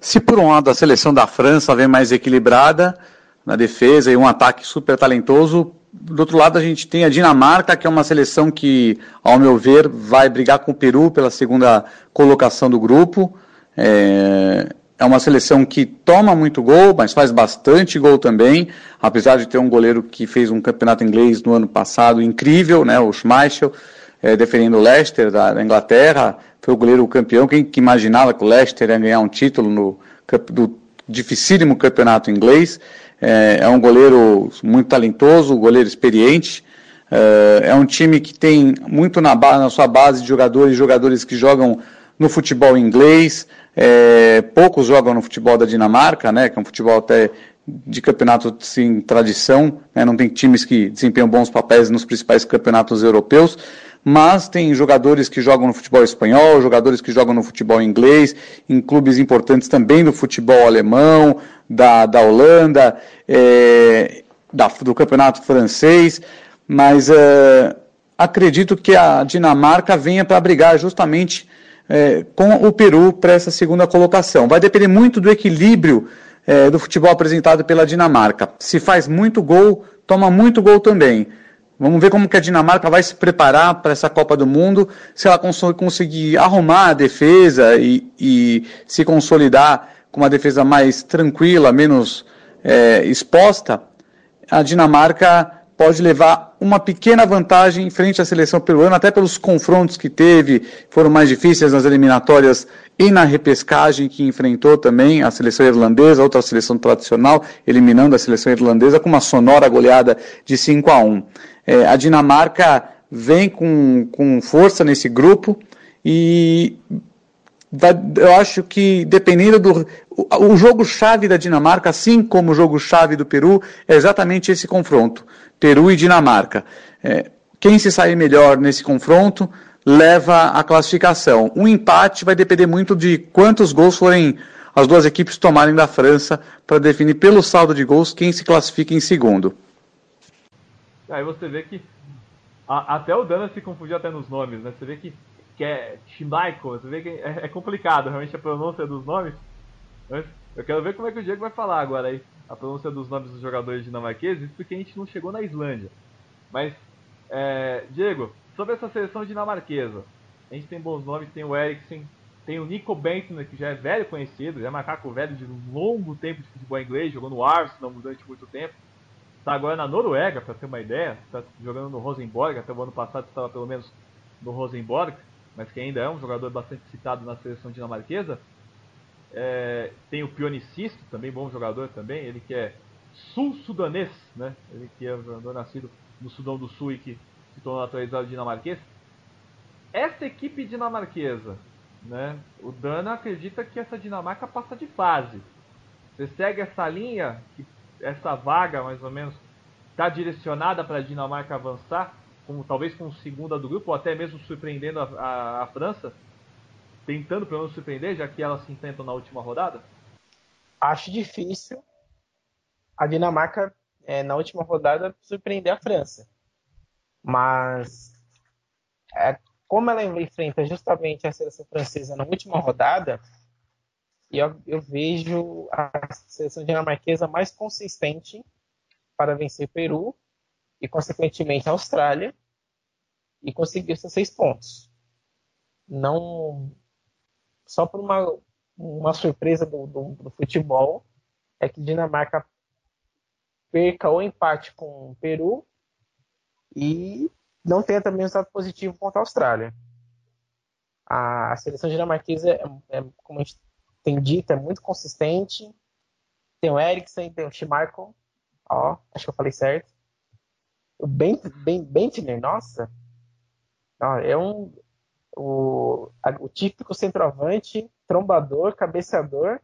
Se por um lado a seleção da França vem mais equilibrada na defesa e um ataque super talentoso, do outro lado, a gente tem a Dinamarca, que é uma seleção que, ao meu ver, vai brigar com o Peru pela segunda colocação do grupo. É, é uma seleção que toma muito gol, mas faz bastante gol também, apesar de ter um goleiro que fez um campeonato inglês no ano passado incrível, né, o Schmeichel, é, defendendo o Leicester da, da, Inglaterra, foi o goleiro campeão. Quem que imaginava que o Leicester ia ganhar um título no do dificílimo campeonato inglês? É, é um goleiro muito talentoso, goleiro experiente. É, é um time que tem muito na, na sua base de jogadores, jogadores que jogam no futebol inglês. É, poucos jogam no futebol da Dinamarca, né, que é um futebol até de campeonato sem tradição, né, não tem times que desempenham bons papéis nos principais campeonatos europeus, mas tem jogadores que jogam no futebol espanhol, jogadores que jogam no futebol inglês, em clubes importantes também do futebol alemão, da, da Holanda, é, da, do campeonato francês, mas é, acredito que a Dinamarca venha para brigar justamente é, com o Peru para essa segunda colocação. Vai depender muito do equilíbrio é, do futebol apresentado pela Dinamarca. Se faz muito gol, toma muito gol também. Vamos ver como que a Dinamarca vai se preparar para essa Copa do Mundo, se ela conseguir arrumar a defesa e, e se consolidar com uma defesa mais tranquila, menos é, exposta, a Dinamarca pode levar uma pequena vantagem em frente à seleção peruana, até pelos confrontos que teve, foram mais difíceis nas eliminatórias e na repescagem que enfrentou também a seleção irlandesa, outra seleção tradicional, eliminando a seleção irlandesa com uma sonora goleada de 5 a 1. É, a Dinamarca vem com, com força nesse grupo e eu acho que dependendo do o, o jogo-chave da Dinamarca, assim como o jogo-chave do Peru, é exatamente esse confronto, Peru e Dinamarca. É, quem se sair melhor nesse confronto leva a classificação. Um empate vai depender muito de quantos gols forem as duas equipes tomarem da França para definir pelo saldo de gols quem se classifica em segundo. Aí você vê que a, até o Dana se confundiu até nos nomes, né? Você vê que que é Schmeichel, você vê que é, é, complicado realmente a pronúncia dos nomes. Eu quero ver como é que o Diego vai falar agora aí a pronúncia dos nomes dos jogadores dinamarqueses, porque a gente não chegou na Islândia. Mas, é, Diego, sobre essa seleção dinamarquesa, a gente tem bons nomes, tem o Eriksen, tem o Nico Bentner, que já é velho conhecido, já é macaco velho de um longo tempo de futebol inglês, jogou no Arsenal durante muito tempo. Está agora na Noruega, para ter uma ideia, está jogando no Rosenborg, até o ano passado estava pelo menos no Rosenborg mas que ainda é um jogador bastante citado na seleção dinamarquesa. É, tem o Pionicisto, também bom jogador também, ele que é sul-sudanês, né? Ele que é jogador nascido no Sudão do Sul e que se tornou naturalizado dinamarquês. Essa equipe dinamarquesa, né? O Dana acredita que essa Dinamarca passa de fase. Você segue essa linha, essa vaga mais ou menos está direcionada para a Dinamarca avançar, como talvez como segunda do grupo, ou até mesmo surpreendendo a, a, a França, tentando pelo menos surpreender, já que elas se enfrentam na última rodada? Acho difícil a Dinamarca, é, na última rodada, surpreender a França. Mas, é, como ela enfrenta justamente a seleção francesa na última rodada, eu, eu vejo a seleção dinamarquesa mais consistente para vencer Peru e, consequentemente, a Austrália e conseguir esses seis pontos. Não só por uma, uma surpresa do, do, do futebol é que Dinamarca perca ou empate com o Peru e não tenha também resultado positivo contra a Austrália. A, a seleção dinamarquesa, é, é, como a gente tem dito, é muito consistente. Tem o Eriksen, tem o Schmeichel, Ó, acho que eu falei certo. O Bent, ben, Bentner, nossa. Ó, é um. O, a, o típico centroavante, trombador, cabeceador,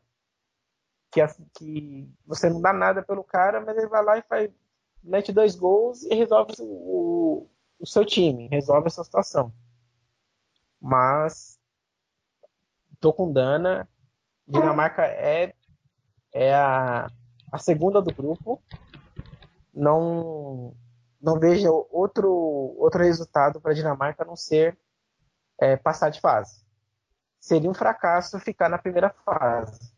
que, que você não dá nada pelo cara, mas ele vai lá e faz, mete dois gols e resolve o, o seu time, resolve essa situação. Mas tô com Dana. Dinamarca é, é a, a segunda do grupo não não vejo outro outro resultado para a Dinamarca a não ser é, passar de fase. Seria um fracasso ficar na primeira fase.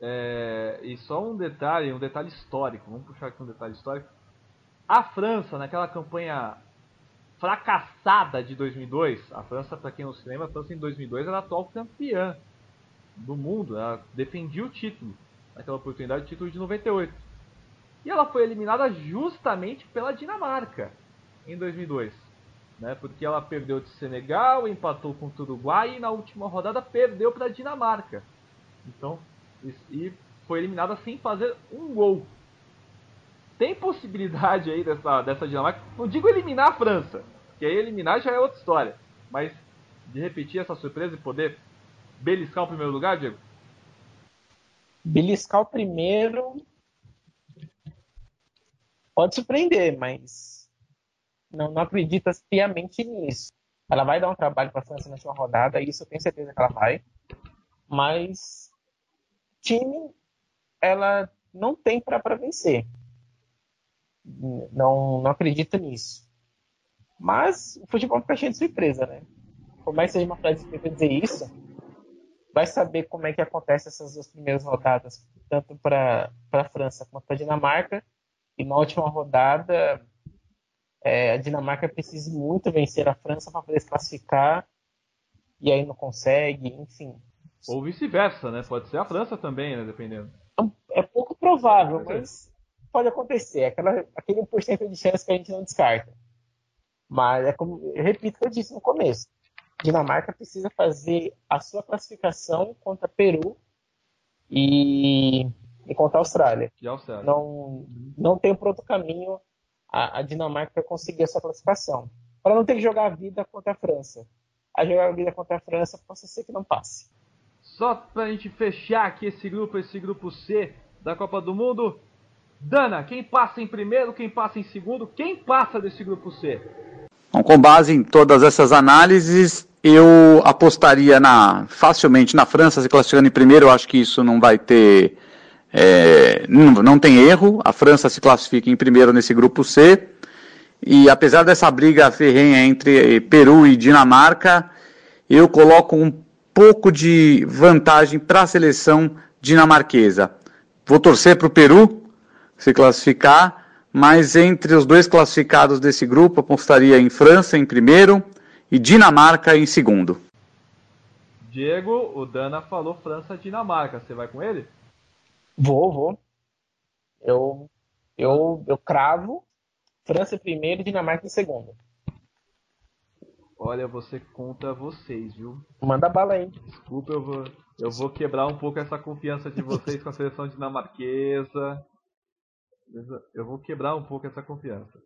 É, e só um detalhe, um detalhe histórico. Vamos puxar aqui um detalhe histórico. A França, naquela campanha fracassada de 2002, a França, para quem não se lembra, a França em 2002 era a atual campeã do mundo. Ela defendia o título, naquela oportunidade, o título de 98. E ela foi eliminada justamente pela Dinamarca em 2002. Né, porque ela perdeu de Senegal, empatou com o Uruguai e na última rodada perdeu para a Dinamarca. Então, e foi eliminada sem fazer um gol. Tem possibilidade aí dessa, dessa Dinamarca, não digo eliminar a França, que aí eliminar já é outra história, mas de repetir essa surpresa e poder beliscar o primeiro lugar, Diego? Beliscar o primeiro, pode surpreender, mas não, não acredita piamente nisso. Ela vai dar um trabalho para a França na última rodada, isso eu tenho certeza que ela vai. Mas time ela não tem para vencer. Não, não acredito nisso. Mas o futebol fica cheio de surpresa, né? Por mais que seja uma frase que dizer isso, vai saber como é que acontece essas duas primeiras rodadas, tanto para a França quanto para a Dinamarca, e na última rodada, é, a Dinamarca precisa muito vencer a França para poder se classificar. E aí não consegue, enfim. Ou vice-versa, né? Pode ser a França também, né? Dependendo. É pouco provável, mas pode acontecer. Aquela, aquele 1% de chance que a gente não descarta. Mas é como, eu repito o que eu disse no começo. Dinamarca precisa fazer a sua classificação contra Peru e e contra a Austrália. E a Austrália. Não, não tem por outro caminho a, a Dinamarca conseguir essa classificação. Para não ter que jogar a vida contra a França. A jogar a vida contra a França pode ser que não passe. Só para a gente fechar aqui esse grupo, esse grupo C da Copa do Mundo. Dana, quem passa em primeiro, quem passa em segundo, quem passa desse grupo C? Bom, com base em todas essas análises, eu apostaria na facilmente na França se classificando em primeiro. Eu acho que isso não vai ter é, não, não tem erro, a França se classifica em primeiro nesse grupo C. E apesar dessa briga ferrenha entre Peru e Dinamarca, eu coloco um pouco de vantagem para a seleção dinamarquesa. Vou torcer para o Peru se classificar, mas entre os dois classificados desse grupo, apostaria em França em primeiro e Dinamarca em segundo. Diego, o Dana falou França-Dinamarca. Você vai com ele? Vou, vou. Eu, eu, eu cravo França em primeiro e Dinamarca em segundo. Olha, você contra vocês, viu? Manda bala aí. Desculpa, eu vou, eu vou quebrar um pouco essa confiança de vocês com a seleção dinamarquesa. Eu vou quebrar um pouco essa confiança.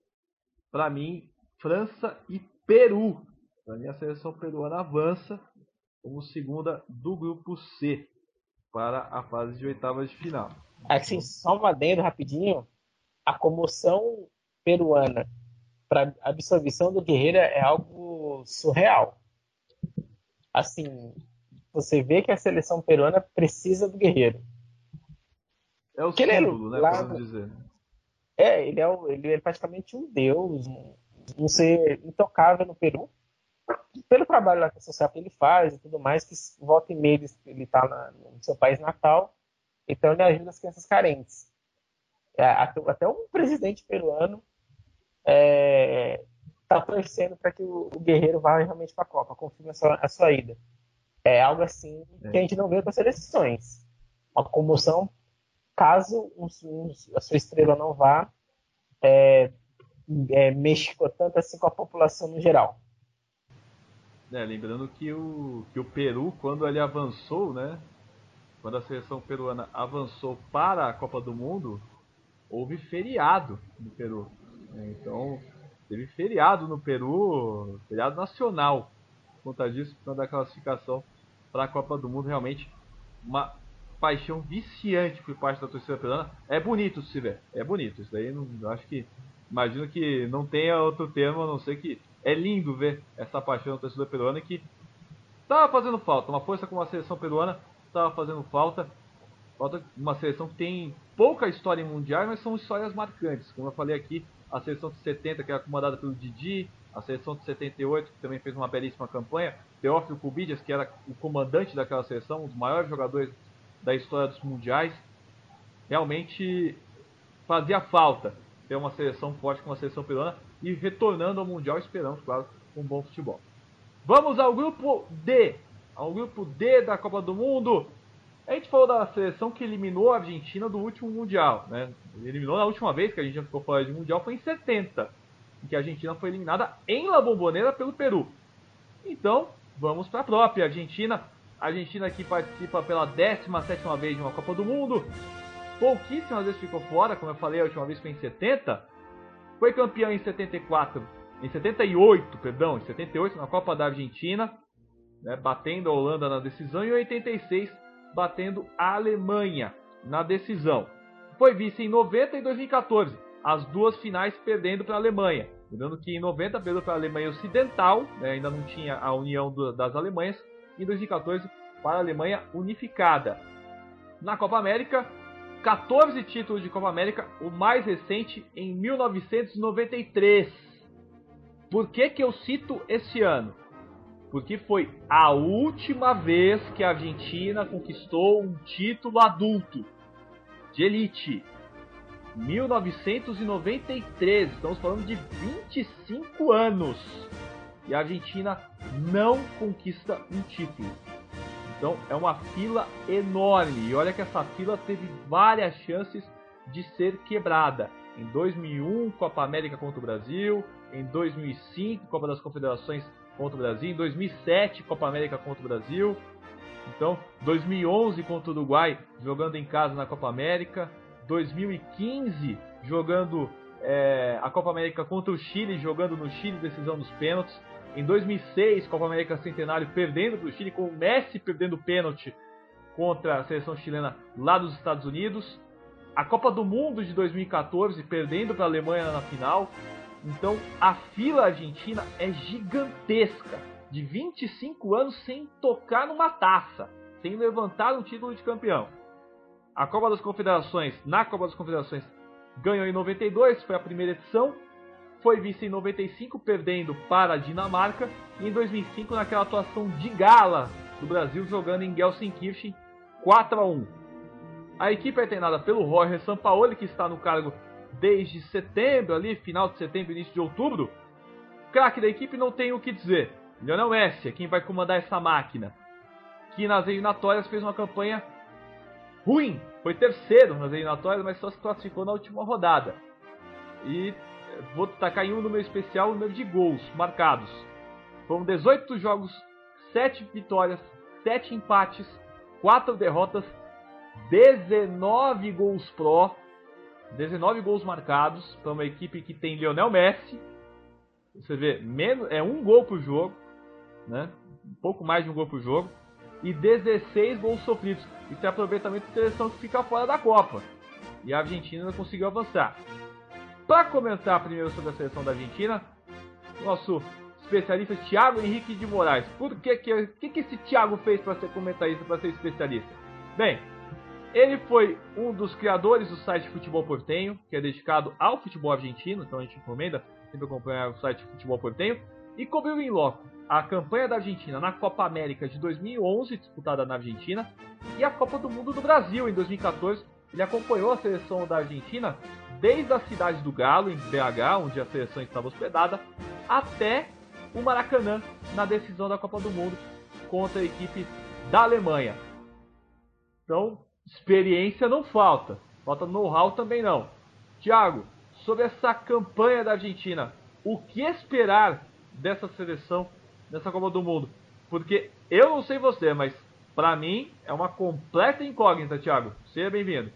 Para mim, França e Peru. Para mim, a seleção peruana avança como segunda do grupo C para a fase de oitavas de final. Assim, só um adendo rapidinho. A comoção peruana para absorção do Guerreiro é algo surreal. Assim, você vê que a seleção peruana precisa do Guerreiro. É o símbolo, ele, né? Lá, dizer. É, ele é, ele é praticamente um deus, um, um ser intocável no Peru. Pelo trabalho social que ele faz e tudo mais, que volta e meia ele está no seu país natal, então ele ajuda as crianças carentes. É, até, um presidente peruano é, tá torcendo para que o, o, Guerreiro vá realmente para a Copa, confirme a sua, a sua ida. É algo assim que a gente não vê as seleções. Uma comoção, caso um, um, a sua estrela não vá, é, é, tanto assim com a população no geral. É, lembrando que o, que o Peru, quando ele avançou, né? Quando a seleção peruana avançou para a Copa do Mundo, houve feriado no Peru. Né? Então, teve feriado no Peru, feriado nacional, por conta disso, por conta da classificação para a Copa do Mundo. Realmente, uma paixão viciante por parte da torcida peruana. É bonito se ver, é bonito. Isso daí, não, acho que, imagino que não tenha outro termo a não ser que é lindo ver essa paixão da torcida peruana que estava fazendo falta. Uma força como a seleção peruana estava fazendo falta. Falta uma seleção que tem pouca história em mundial, mas são histórias marcantes. Como eu falei aqui, a seleção de 70, que era comandada pelo Didi, a seleção de 78, que também fez uma belíssima campanha, Teófilo Cubidias, que era o comandante daquela seleção, um dos maiores jogadores da história dos mundiais, realmente fazia falta ter uma seleção forte como a seleção peruana e retornando ao Mundial, esperamos, claro, um bom futebol. Vamos ao grupo D, ao grupo D da Copa do Mundo, a gente falou da seleção que eliminou a Argentina do último Mundial, né? Eliminou na última vez que a Argentina ficou fora de Mundial foi em 70, em que a Argentina foi eliminada em La Bombonera pelo Peru. Então, vamos para a própria Argentina. A Argentina que participa pela 17 vez de uma Copa do Mundo. Pouquíssimas vezes ficou fora, como eu falei, a última vez foi em 70. Foi campeão em 74, em 78, perdão, em 78 na Copa da Argentina, né, batendo a Holanda na decisão, e em 86 batendo a Alemanha na decisão. Foi vice em 90 e 2014, as duas finais perdendo para a Alemanha. Lembrando que em 90 perdeu para a Alemanha Ocidental, né, ainda não tinha a união do, das Alemanhas, e em 2014 para a Alemanha unificada. Na Copa América, 14 títulos de Copa América, o mais recente em 1993. Por que, que eu cito esse ano? porque foi a última vez que a Argentina conquistou um título adulto de elite. 1993, estamos falando de 25 anos. E a Argentina não conquista um título. Então é uma fila enorme. E olha que essa fila teve várias chances de ser quebrada. Em 2001, Copa América contra o Brasil. Em 2005, Copa das Confederações contra o Brasil, em 2007 Copa América contra o Brasil, então 2011 contra o Uruguai jogando em casa na Copa América, 2015 jogando é, a Copa América contra o Chile, jogando no Chile decisão dos pênaltis, em 2006 Copa América Centenário perdendo para o Chile com o Messi perdendo pênalti contra a seleção chilena lá dos Estados Unidos, a Copa do Mundo de 2014 perdendo para a Alemanha na final, então a fila argentina é gigantesca, de 25 anos sem tocar numa taça, sem levantar um título de campeão. A Copa das Confederações, na Copa das Confederações, ganhou em 92, foi a primeira edição. Foi vice em 95, perdendo para a Dinamarca. E em 2005, naquela atuação de gala do Brasil, jogando em Gelsenkirchen 4 a 1 A equipe é treinada pelo Roger Sampaoli, que está no cargo desde setembro, ali, final de setembro, início de outubro, craque da equipe não tem o que dizer. Lionel Messi é quem vai comandar essa máquina. Que nas eliminatórias fez uma campanha ruim. Foi terceiro nas eliminatórias, mas só se classificou na última rodada. E vou destacar em um número especial o número de gols marcados. Foram 18 jogos, 7 vitórias, 7 empates, 4 derrotas, 19 gols pró, 19 gols marcados para uma equipe que tem Lionel Messi. Você vê, menos, é um gol por jogo, né? um pouco mais de um gol por jogo, e 16 gols sofridos. Isso é aproveitamento de seleção que fica fora da Copa. E a Argentina conseguiu avançar. Para comentar primeiro sobre a seleção da Argentina, nosso especialista Thiago Henrique de Moraes. Por que que, que, que esse Thiago fez para ser comentarista, para ser especialista? Bem, ele foi um dos criadores do site Futebol Portenho, que é dedicado ao futebol argentino, então a gente recomenda sempre acompanhar o site Futebol Portenho, e cobriu em loco a campanha da Argentina na Copa América de 2011, disputada na Argentina, e a Copa do Mundo do Brasil em 2014. Ele acompanhou a seleção da Argentina desde a cidade do Galo, em BH, onde a seleção estava hospedada, até o Maracanã na decisão da Copa do Mundo contra a equipe da Alemanha. Então, experiência não falta, falta know-how também não. Thiago, sobre essa campanha da Argentina, o que esperar dessa seleção nessa Copa do Mundo? Porque eu não sei você, mas para mim é uma completa incógnita, Thiago. Seja bem-vindo.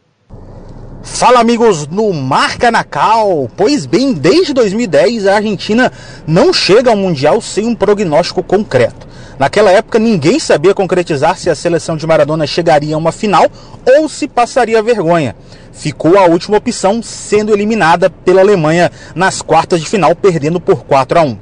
Fala amigos no Marca na Cal. Pois bem, desde 2010 a Argentina não chega ao Mundial sem um prognóstico concreto. Naquela época ninguém sabia concretizar se a seleção de Maradona chegaria a uma final ou se passaria vergonha. Ficou a última opção sendo eliminada pela Alemanha nas quartas de final, perdendo por 4 a 1.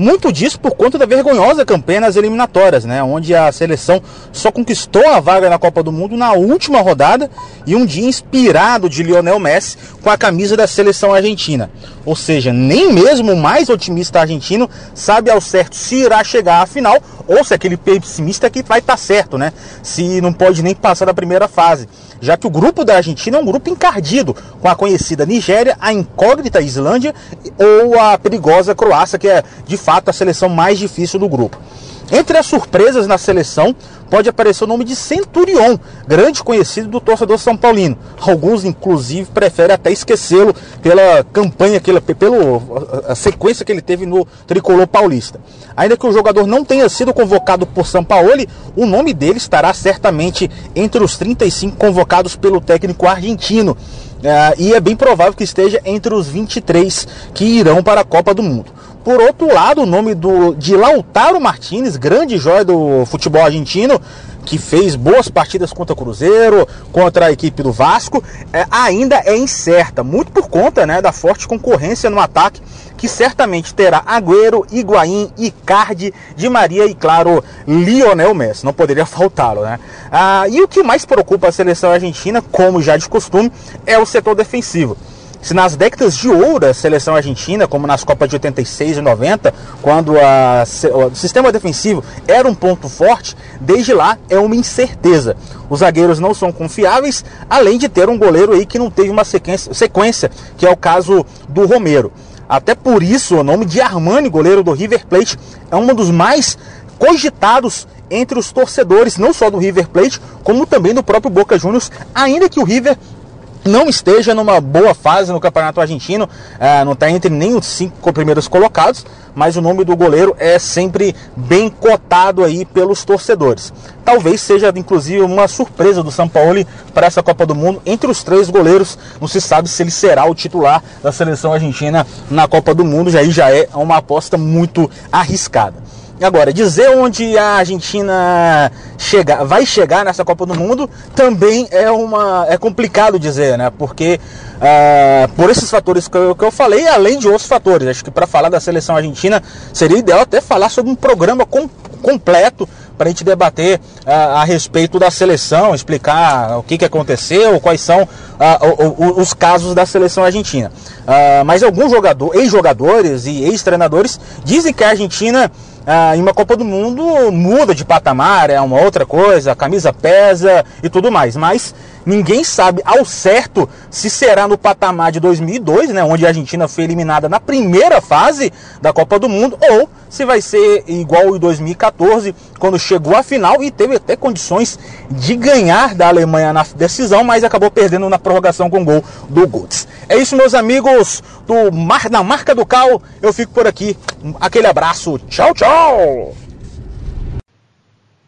Muito disso por conta da vergonhosa campanha nas eliminatórias, né? Onde a seleção só conquistou a vaga na Copa do Mundo na última rodada e um dia inspirado de Lionel Messi com a camisa da seleção argentina. Ou seja, nem mesmo o mais otimista argentino sabe ao certo se irá chegar à final ou se aquele pessimista que vai estar tá certo, né? Se não pode nem passar da primeira fase já que o grupo da Argentina é um grupo encardido, com a conhecida Nigéria, a incógnita Islândia ou a perigosa Croácia, que é de fato a seleção mais difícil do grupo. Entre as surpresas na seleção, pode aparecer o nome de Centurion, grande conhecido do torcedor São Paulino. Alguns, inclusive, preferem até esquecê-lo pela campanha, pela sequência que ele teve no tricolor paulista. Ainda que o jogador não tenha sido convocado por São Paulo, o nome dele estará certamente entre os 35 convocados pelo técnico argentino. Uh, e é bem provável que esteja entre os 23 que irão para a Copa do Mundo. Por outro lado, o nome do, de Lautaro Martinez, grande joia do futebol argentino, que fez boas partidas contra o Cruzeiro, contra a equipe do Vasco, é, ainda é incerta, muito por conta né, da forte concorrência no ataque, que certamente terá Agüero, Higuaín, Icardi, Di Maria e, claro, Lionel Messi, não poderia faltá-lo. Né? Ah, e o que mais preocupa a seleção argentina, como já de costume, é o setor defensivo. Se nas décadas de ouro a seleção argentina, como nas Copas de 86 e 90, quando a, o sistema defensivo era um ponto forte, desde lá é uma incerteza. Os zagueiros não são confiáveis, além de ter um goleiro aí que não teve uma sequência, sequência que é o caso do Romero. Até por isso, o nome de Armani, goleiro do River Plate, é um dos mais cogitados entre os torcedores, não só do River Plate, como também do próprio Boca Juniors, ainda que o River não esteja numa boa fase no Campeonato Argentino, uh, não está entre nem os cinco primeiros colocados, mas o nome do goleiro é sempre bem cotado aí pelos torcedores. Talvez seja inclusive uma surpresa do São Paulo para essa Copa do Mundo. Entre os três goleiros, não se sabe se ele será o titular da seleção argentina na Copa do Mundo, já aí já é uma aposta muito arriscada. Agora, dizer onde a Argentina chega, vai chegar nessa Copa do Mundo também é, uma, é complicado dizer, né? Porque uh, por esses fatores que eu, que eu, falei, além de outros fatores, acho que para falar da seleção argentina seria ideal até falar sobre um programa com, completo para a gente debater uh, a respeito da seleção, explicar o que, que aconteceu, quais são uh, os casos da seleção argentina. mas alguns jogadores, ex-jogadores e ex-treinadores dizem que a Argentina ah, em uma Copa do Mundo muda de patamar, é uma outra coisa, a camisa pesa e tudo mais. Mas ninguém sabe ao certo se será no patamar de 2002, né, onde a Argentina foi eliminada na primeira fase da Copa do Mundo, ou se vai ser igual em 2014, quando chegou à final e teve até condições de ganhar da Alemanha na decisão, mas acabou perdendo na prorrogação com o gol do Götze. É isso, meus amigos do Mar, na marca do Cal. Eu fico por aqui. Aquele abraço. Tchau, tchau.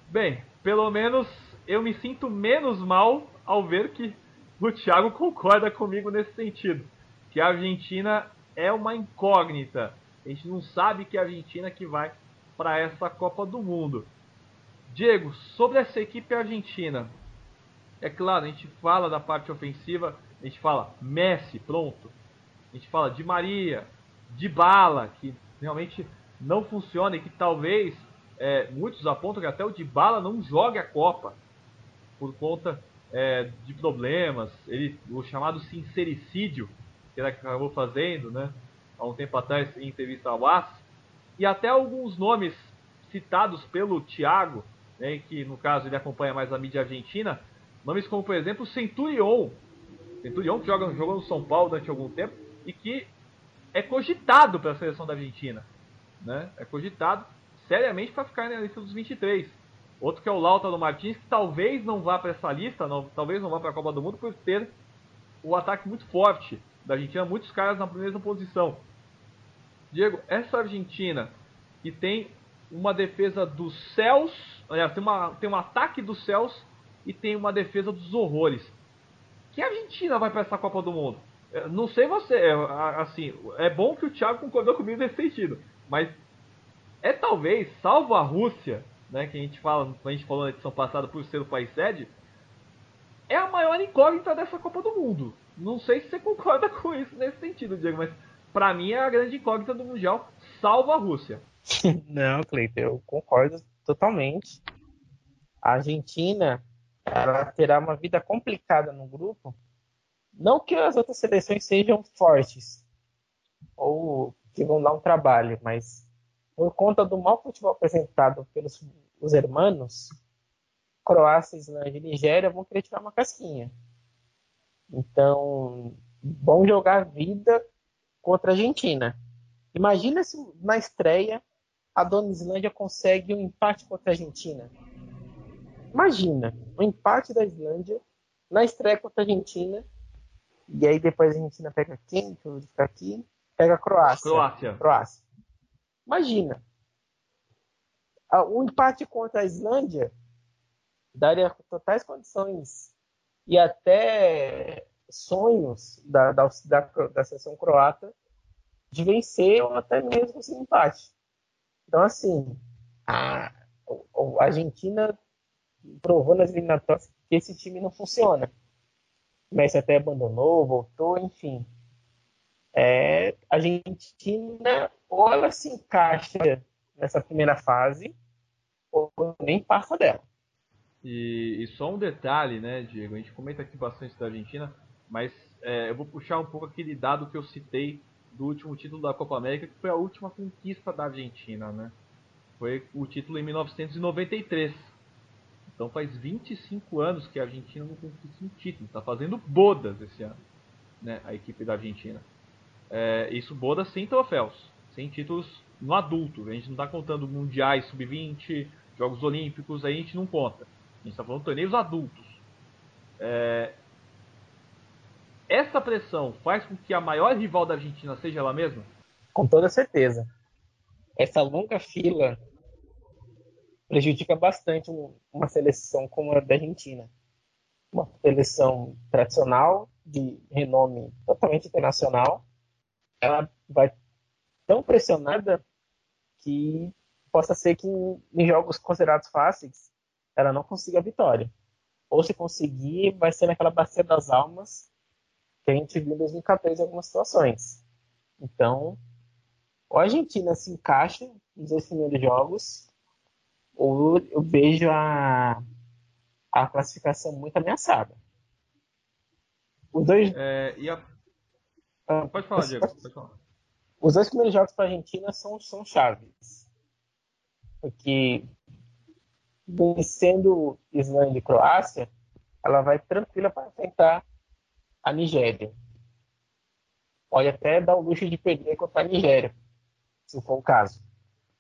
Bem, pelo menos eu me sinto menos mal ao ver que o Thiago concorda comigo nesse sentido. Que a Argentina é uma incógnita. A gente não sabe que é a Argentina que vai para essa Copa do Mundo. Diego, sobre essa equipe argentina, é claro, a gente fala da parte ofensiva, a gente fala Messi, pronto. A gente fala de Maria, de Bala, que realmente não funciona e que talvez é, muitos apontam que até o de Bala não jogue a Copa por conta é, de problemas, ele, o chamado sincericídio que ele acabou fazendo, né, há um tempo atrás em entrevista ao AS, e até alguns nomes citados pelo Thiago, né, que no caso ele acompanha mais a mídia argentina, nomes como por exemplo Centurion, Centurion que joga, jogou no São Paulo durante algum tempo e que é cogitado para a seleção da Argentina, né, é cogitado seriamente para ficar na lista dos 23. Outro que é o Lautaro Martins, que talvez não vá para essa lista, não, talvez não vá para a Copa do Mundo por ter o ataque muito forte da Argentina, muitos caras na primeira posição. Diego, essa Argentina que tem uma defesa dos céus, aliás, tem, uma, tem um ataque dos céus e tem uma defesa dos horrores. Que Argentina vai para essa Copa do Mundo? Não sei você, é, assim, é bom que o Thiago concordou comigo nesse sentido, mas é talvez, salvo a Rússia, né, que a gente fala, a gente falou na edição passada por ser o país sede, é a maior incógnita dessa Copa do Mundo. Não sei se você concorda com isso nesse sentido, Diego, mas para mim é a grande incógnita do Mundial, salvo a Rússia. Não, Cleiton, eu concordo totalmente. A Argentina ela terá uma vida complicada no grupo. Não que as outras seleções sejam fortes ou que vão dar um trabalho, mas por conta do mau futebol apresentado pelos os hermanos, Croácia, Islândia e Nigéria vão querer tirar uma casquinha. Então, vão jogar vida contra a Argentina. Imagina se na estreia a dona Islândia consegue um empate contra a Argentina. Imagina, um empate da Islândia na estreia contra a Argentina. E aí depois a Argentina pega quem? Deixa eu ficar aqui. Pega a Croácia. Croácia. Croácia. Imagina. O empate contra a Islândia daria totais condições e até sonhos da, da, da, da seleção croata de vencer ou até mesmo sem empate. Então, assim, a, a Argentina provou nas eliminatórias que esse time não funciona. O Messi até abandonou, voltou, enfim. É, a Argentina ou ela se encaixa nessa primeira fase ou nem passa dela. E, e, só um detalhe, né, Diego? A gente comenta aqui bastante da Argentina, mas é, eu vou puxar um pouco aquele dado que eu citei do último título da Copa América, que foi a última conquista da Argentina, né? Foi o título em 1993. Então faz 25 anos que a Argentina não conquista um título. Está fazendo bodas esse ano, né? A equipe da Argentina. É, isso bodas sem troféus, sem títulos no adulto. A gente não está contando mundiais sub-20, Jogos Olímpicos, aí a gente não conta. A gente está falando de torneios adultos. É, essa pressão faz com que a maior rival da Argentina seja ela mesma? Com toda certeza. Essa longa fila prejudica bastante uma seleção como a da Argentina. Uma seleção tradicional, de renome totalmente internacional. Ela vai tão pressionada que possa ser que em jogos considerados fáceis ela não consiga a vitória. Ou se conseguir, vai ser naquela bacia das almas que a gente viu em 2014 em algumas situações. Então, ou a Argentina se encaixa nos dois primeiros jogos, ou eu vejo a, a classificação muito ameaçada. Os dois. É, a... ah, pode falar, Diego. Pode falar. Os dois primeiros jogos para a Argentina são, são chaves. Porque vencendo Islândia e Croácia, ela vai tranquila para enfrentar a Nigéria. Pode até dar o luxo de perder contra a Nigéria, se for o caso.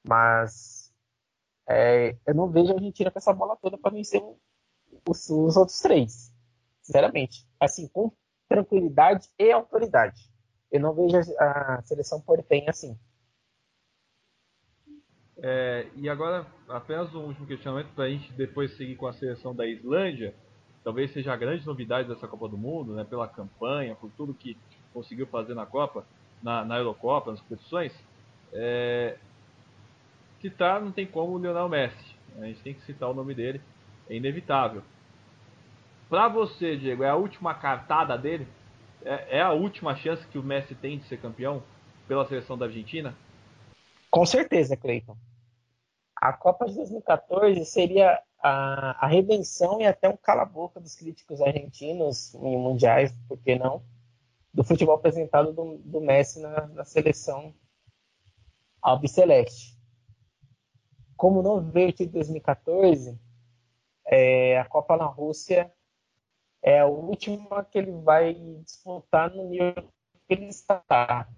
Mas é, eu não vejo a Argentina com essa bola toda para vencer os, os outros três. Sinceramente. Assim, com tranquilidade e autoridade. Eu não vejo a, a seleção portenha assim. É, e agora, apenas um último questionamento para a gente depois seguir com a seleção da Islândia. Talvez seja a grande novidade dessa Copa do Mundo, né, pela campanha, por tudo que conseguiu fazer na Copa, na, na Eurocopa, nas competições. É, citar não tem como o Lionel Messi. A gente tem que citar o nome dele, é inevitável. Para você, Diego, é a última cartada dele? É, é a última chance que o Messi tem de ser campeão pela seleção da Argentina? Com certeza, Cleiton. A Copa de 2014 seria a, a redenção e até um cala-boca dos críticos argentinos em mundiais, por que não? Do futebol apresentado do, do Messi na, na seleção albiceleste. Como não veio de 2014, é, a Copa na Rússia é a última que ele vai disputar no nível que ele está.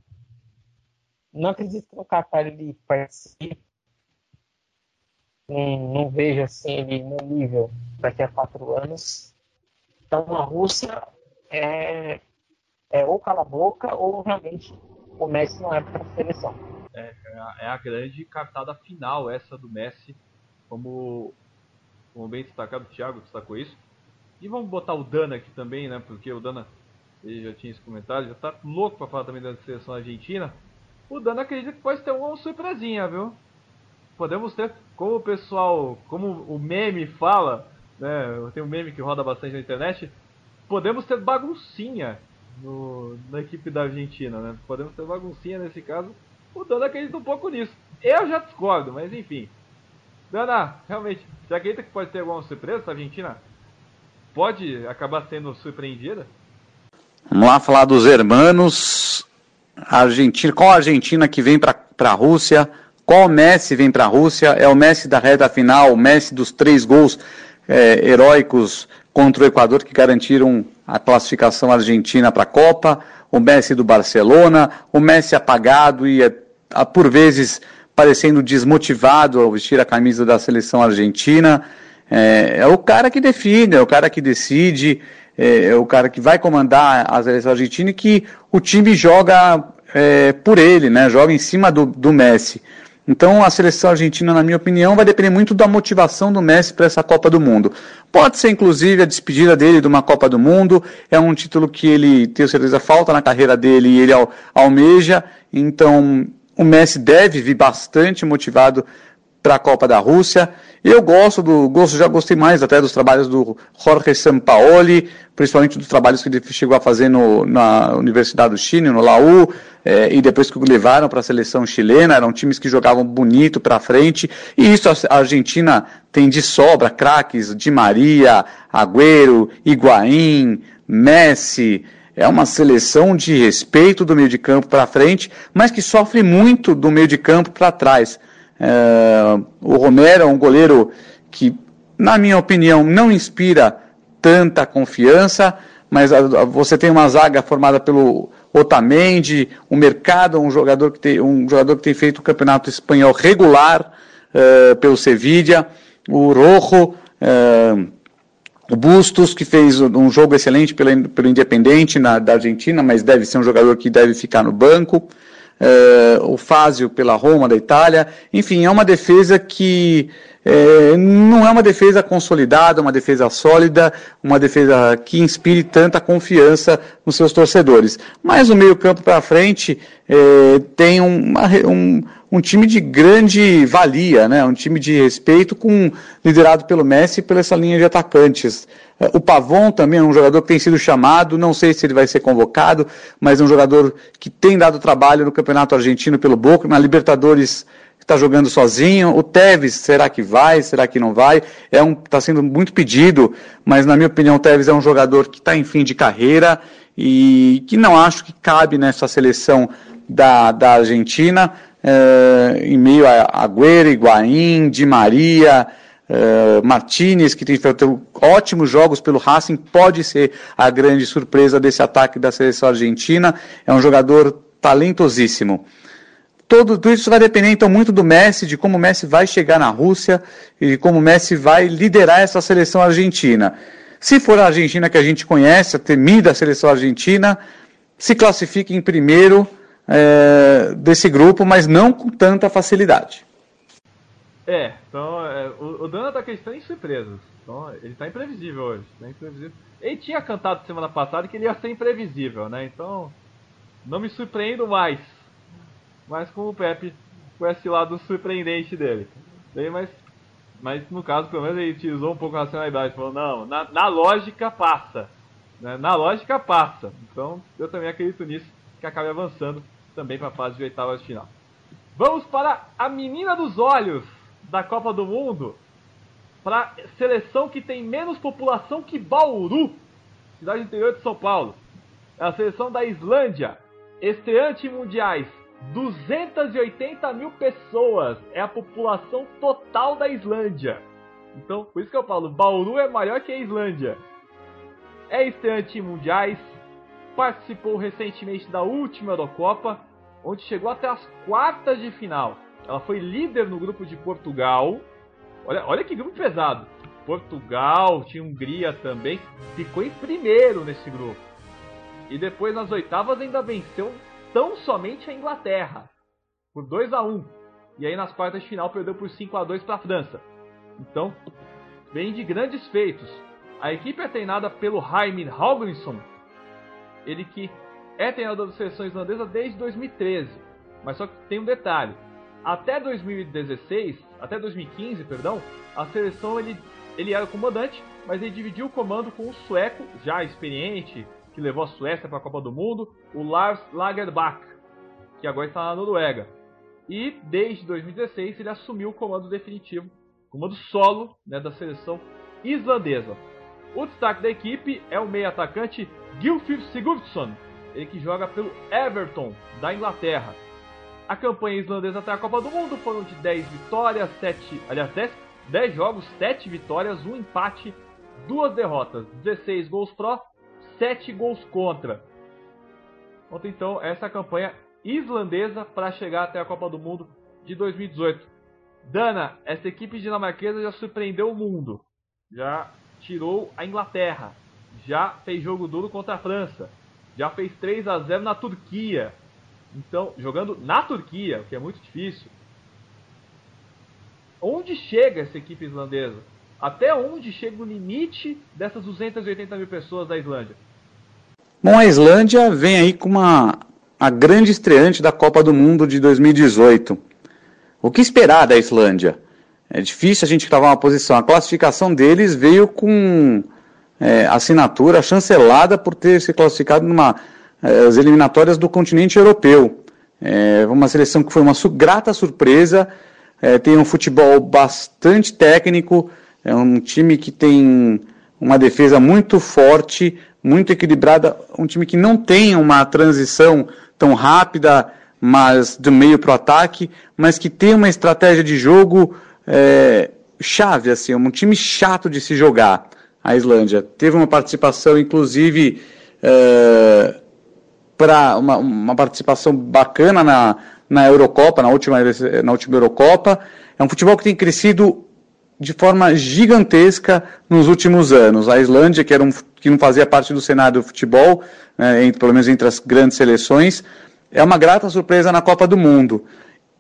Não acredito que no Qatar ele participe. Não, não vejo assim ele no nível daqui a quatro anos. Então a Rússia é, é ou cala a boca ou realmente o Messi não é para a seleção. É, é a grande cartada final essa do Messi, como, como bem destacado, o Thiago destacou isso. E vamos botar o Dana aqui também, né? Porque o Dana ele já tinha esse comentário, já tá louco para falar também da seleção argentina o Dano acredita que pode ter uma surpresinha, viu? Podemos ter, como o pessoal, como o meme fala, né? Tem um meme que roda bastante na internet. Podemos ter baguncinha no, na equipe da Argentina, né? Podemos ter baguncinha nesse caso. O Dana acredita um pouco nisso. Eu já discordo, mas enfim. Dana, realmente, você acredita que pode ter alguma surpresa essa Argentina? Pode acabar sendo surpreendida? Vamos lá falar dos hermanos a Argentina, qual a Argentina que vem para a Rússia? Qual Messi vem para a Rússia? É o Messi da reta final, o Messi dos três gols é, heróicos contra o Equador que garantiram a classificação argentina para a Copa, o Messi do Barcelona, o Messi apagado e por vezes parecendo desmotivado ao vestir a camisa da seleção argentina. É, é o cara que define, é o cara que decide, é, é, o cara que vai comandar a seleção argentina e que o time joga é, por ele, né? Joga em cima do, do Messi. Então a seleção argentina, na minha opinião, vai depender muito da motivação do Messi para essa Copa do Mundo. Pode ser, inclusive, a despedida dele de uma Copa do Mundo. É um título que ele, tenho certeza, falta na carreira dele e ele almeja. Então o Messi deve vir bastante motivado para a Copa da Rússia. Eu gosto do, gosto, já gostei mais até dos trabalhos do Jorge Sampaoli, principalmente dos trabalhos que ele chegou a fazer no, na Universidade do Chile, no Laú, é, e depois que o levaram para a seleção chilena, eram times que jogavam bonito para frente, e isso a Argentina tem de sobra, craques, Di Maria, Agüero, Higuaín, Messi, é uma seleção de respeito do meio de campo para frente, mas que sofre muito do meio de campo para trás. É, o Romero é um goleiro que, na minha opinião, não inspira tanta confiança, mas a, a, você tem uma zaga formada pelo Otamendi, o Mercado, um jogador que tem, um jogador que tem feito o campeonato espanhol regular uh, pelo Sevilla, o Rojo, uh, o Bustos, que fez um jogo excelente pela, pelo Independente na, da Argentina, mas deve ser um jogador que deve ficar no banco o Fázio pela Roma da Itália. Enfim, é uma defesa que é, não é uma defesa consolidada, uma defesa sólida, uma defesa que inspire tanta confiança nos seus torcedores. Mas o meio-campo para frente é, tem uma, um, um time de grande valia, né? um time de respeito, com liderado pelo Messi e pela essa linha de atacantes. É, o Pavon também é um jogador que tem sido chamado, não sei se ele vai ser convocado, mas é um jogador que tem dado trabalho no Campeonato Argentino pelo Boca, na Libertadores está jogando sozinho. O Tevez, será que vai? Será que não vai? É um, está sendo muito pedido, mas na minha opinião o Tevez é um jogador que está em fim de carreira e que não acho que cabe nessa seleção da, da Argentina uh, em meio a Agüero, Higuaín, Di Maria, uh, Martinez, que tem feito ótimos jogos pelo Racing, pode ser a grande surpresa desse ataque da seleção argentina. É um jogador talentosíssimo. Todo, tudo isso vai depender então muito do Messi, de como o Messi vai chegar na Rússia e de como o Messi vai liderar essa seleção argentina. Se for a Argentina que a gente conhece, a temida seleção argentina, se classifique em primeiro é, desse grupo, mas não com tanta facilidade. É, então é, o, o Dana tá acreditando em surpresas. Então ele tá imprevisível hoje. Tá imprevisível. Ele tinha cantado semana passada que ele ia ser imprevisível, né? Então não me surpreendo mais. Mas com o Pepe, com esse lado surpreendente dele. Bem, mas, mas no caso, pelo menos ele utilizou um pouco a racionalidade. Falou, não, na, na lógica passa. Né? Na lógica passa. Então eu também acredito nisso, que acabe avançando também para a fase de oitavas de final. Vamos para a menina dos olhos da Copa do Mundo. Para seleção que tem menos população que Bauru, cidade interior de São Paulo. É a seleção da Islândia, estreante mundiais, 280 mil pessoas é a população total da Islândia. Então, por isso que eu falo, Bauru é maior que a Islândia. É estreante em mundiais, participou recentemente da última Eurocopa, onde chegou até as quartas de final. Ela foi líder no grupo de Portugal. Olha, olha que grupo pesado. Portugal, tinha Hungria também, ficou em primeiro nesse grupo. E depois nas oitavas ainda venceu tão somente a Inglaterra por 2 a 1 e aí nas quartas de final perdeu por 5 a 2 para a França. Então, vem de grandes feitos. A equipe é treinada pelo Jaime Haugesson, ele que é treinador da seleção islandesa desde 2013. Mas só que tem um detalhe: até 2016, até 2015, perdão, a seleção ele, ele era comandante, mas ele dividiu o comando com o sueco já experiente, que levou a Suécia para a Copa do Mundo, o Lars Lagerbäck, que agora está na Noruega. E desde 2016 ele assumiu o comando definitivo, comando solo né, da seleção islandesa. O destaque da equipe é o meio atacante Gylfi Sigurdsson, ele que joga pelo Everton da Inglaterra. A campanha islandesa até a Copa do Mundo foram de 10 vitórias, 7, aliás, 10, 10 jogos, 7 vitórias, 1 empate, 2 derrotas, 16 gols pró 7 gols contra. Então essa campanha islandesa para chegar até a Copa do Mundo de 2018. Dana, essa equipe dinamarquesa já surpreendeu o mundo. Já tirou a Inglaterra. Já fez jogo duro contra a França. Já fez 3 a 0 na Turquia. Então, jogando na Turquia, o que é muito difícil. Onde chega essa equipe islandesa? Até onde chega o limite dessas 280 mil pessoas da Islândia? Bom, a Islândia vem aí com uma a grande estreante da Copa do Mundo de 2018. O que esperar da Islândia? É difícil a gente cravar uma posição. A classificação deles veio com é, assinatura chancelada por ter se classificado numa é, as eliminatórias do continente europeu. É uma seleção que foi uma grata surpresa, é, tem um futebol bastante técnico, é um time que tem uma defesa muito forte, muito equilibrada, um time que não tem uma transição tão rápida, mas do meio para o ataque, mas que tem uma estratégia de jogo é, chave, assim, um time chato de se jogar. A Islândia teve uma participação, inclusive, é, para uma, uma participação bacana na, na Eurocopa, na última, na última Eurocopa. É um futebol que tem crescido de forma gigantesca nos últimos anos. A Islândia, que, era um, que não fazia parte do cenário do futebol, né, entre, pelo menos entre as grandes seleções, é uma grata surpresa na Copa do Mundo.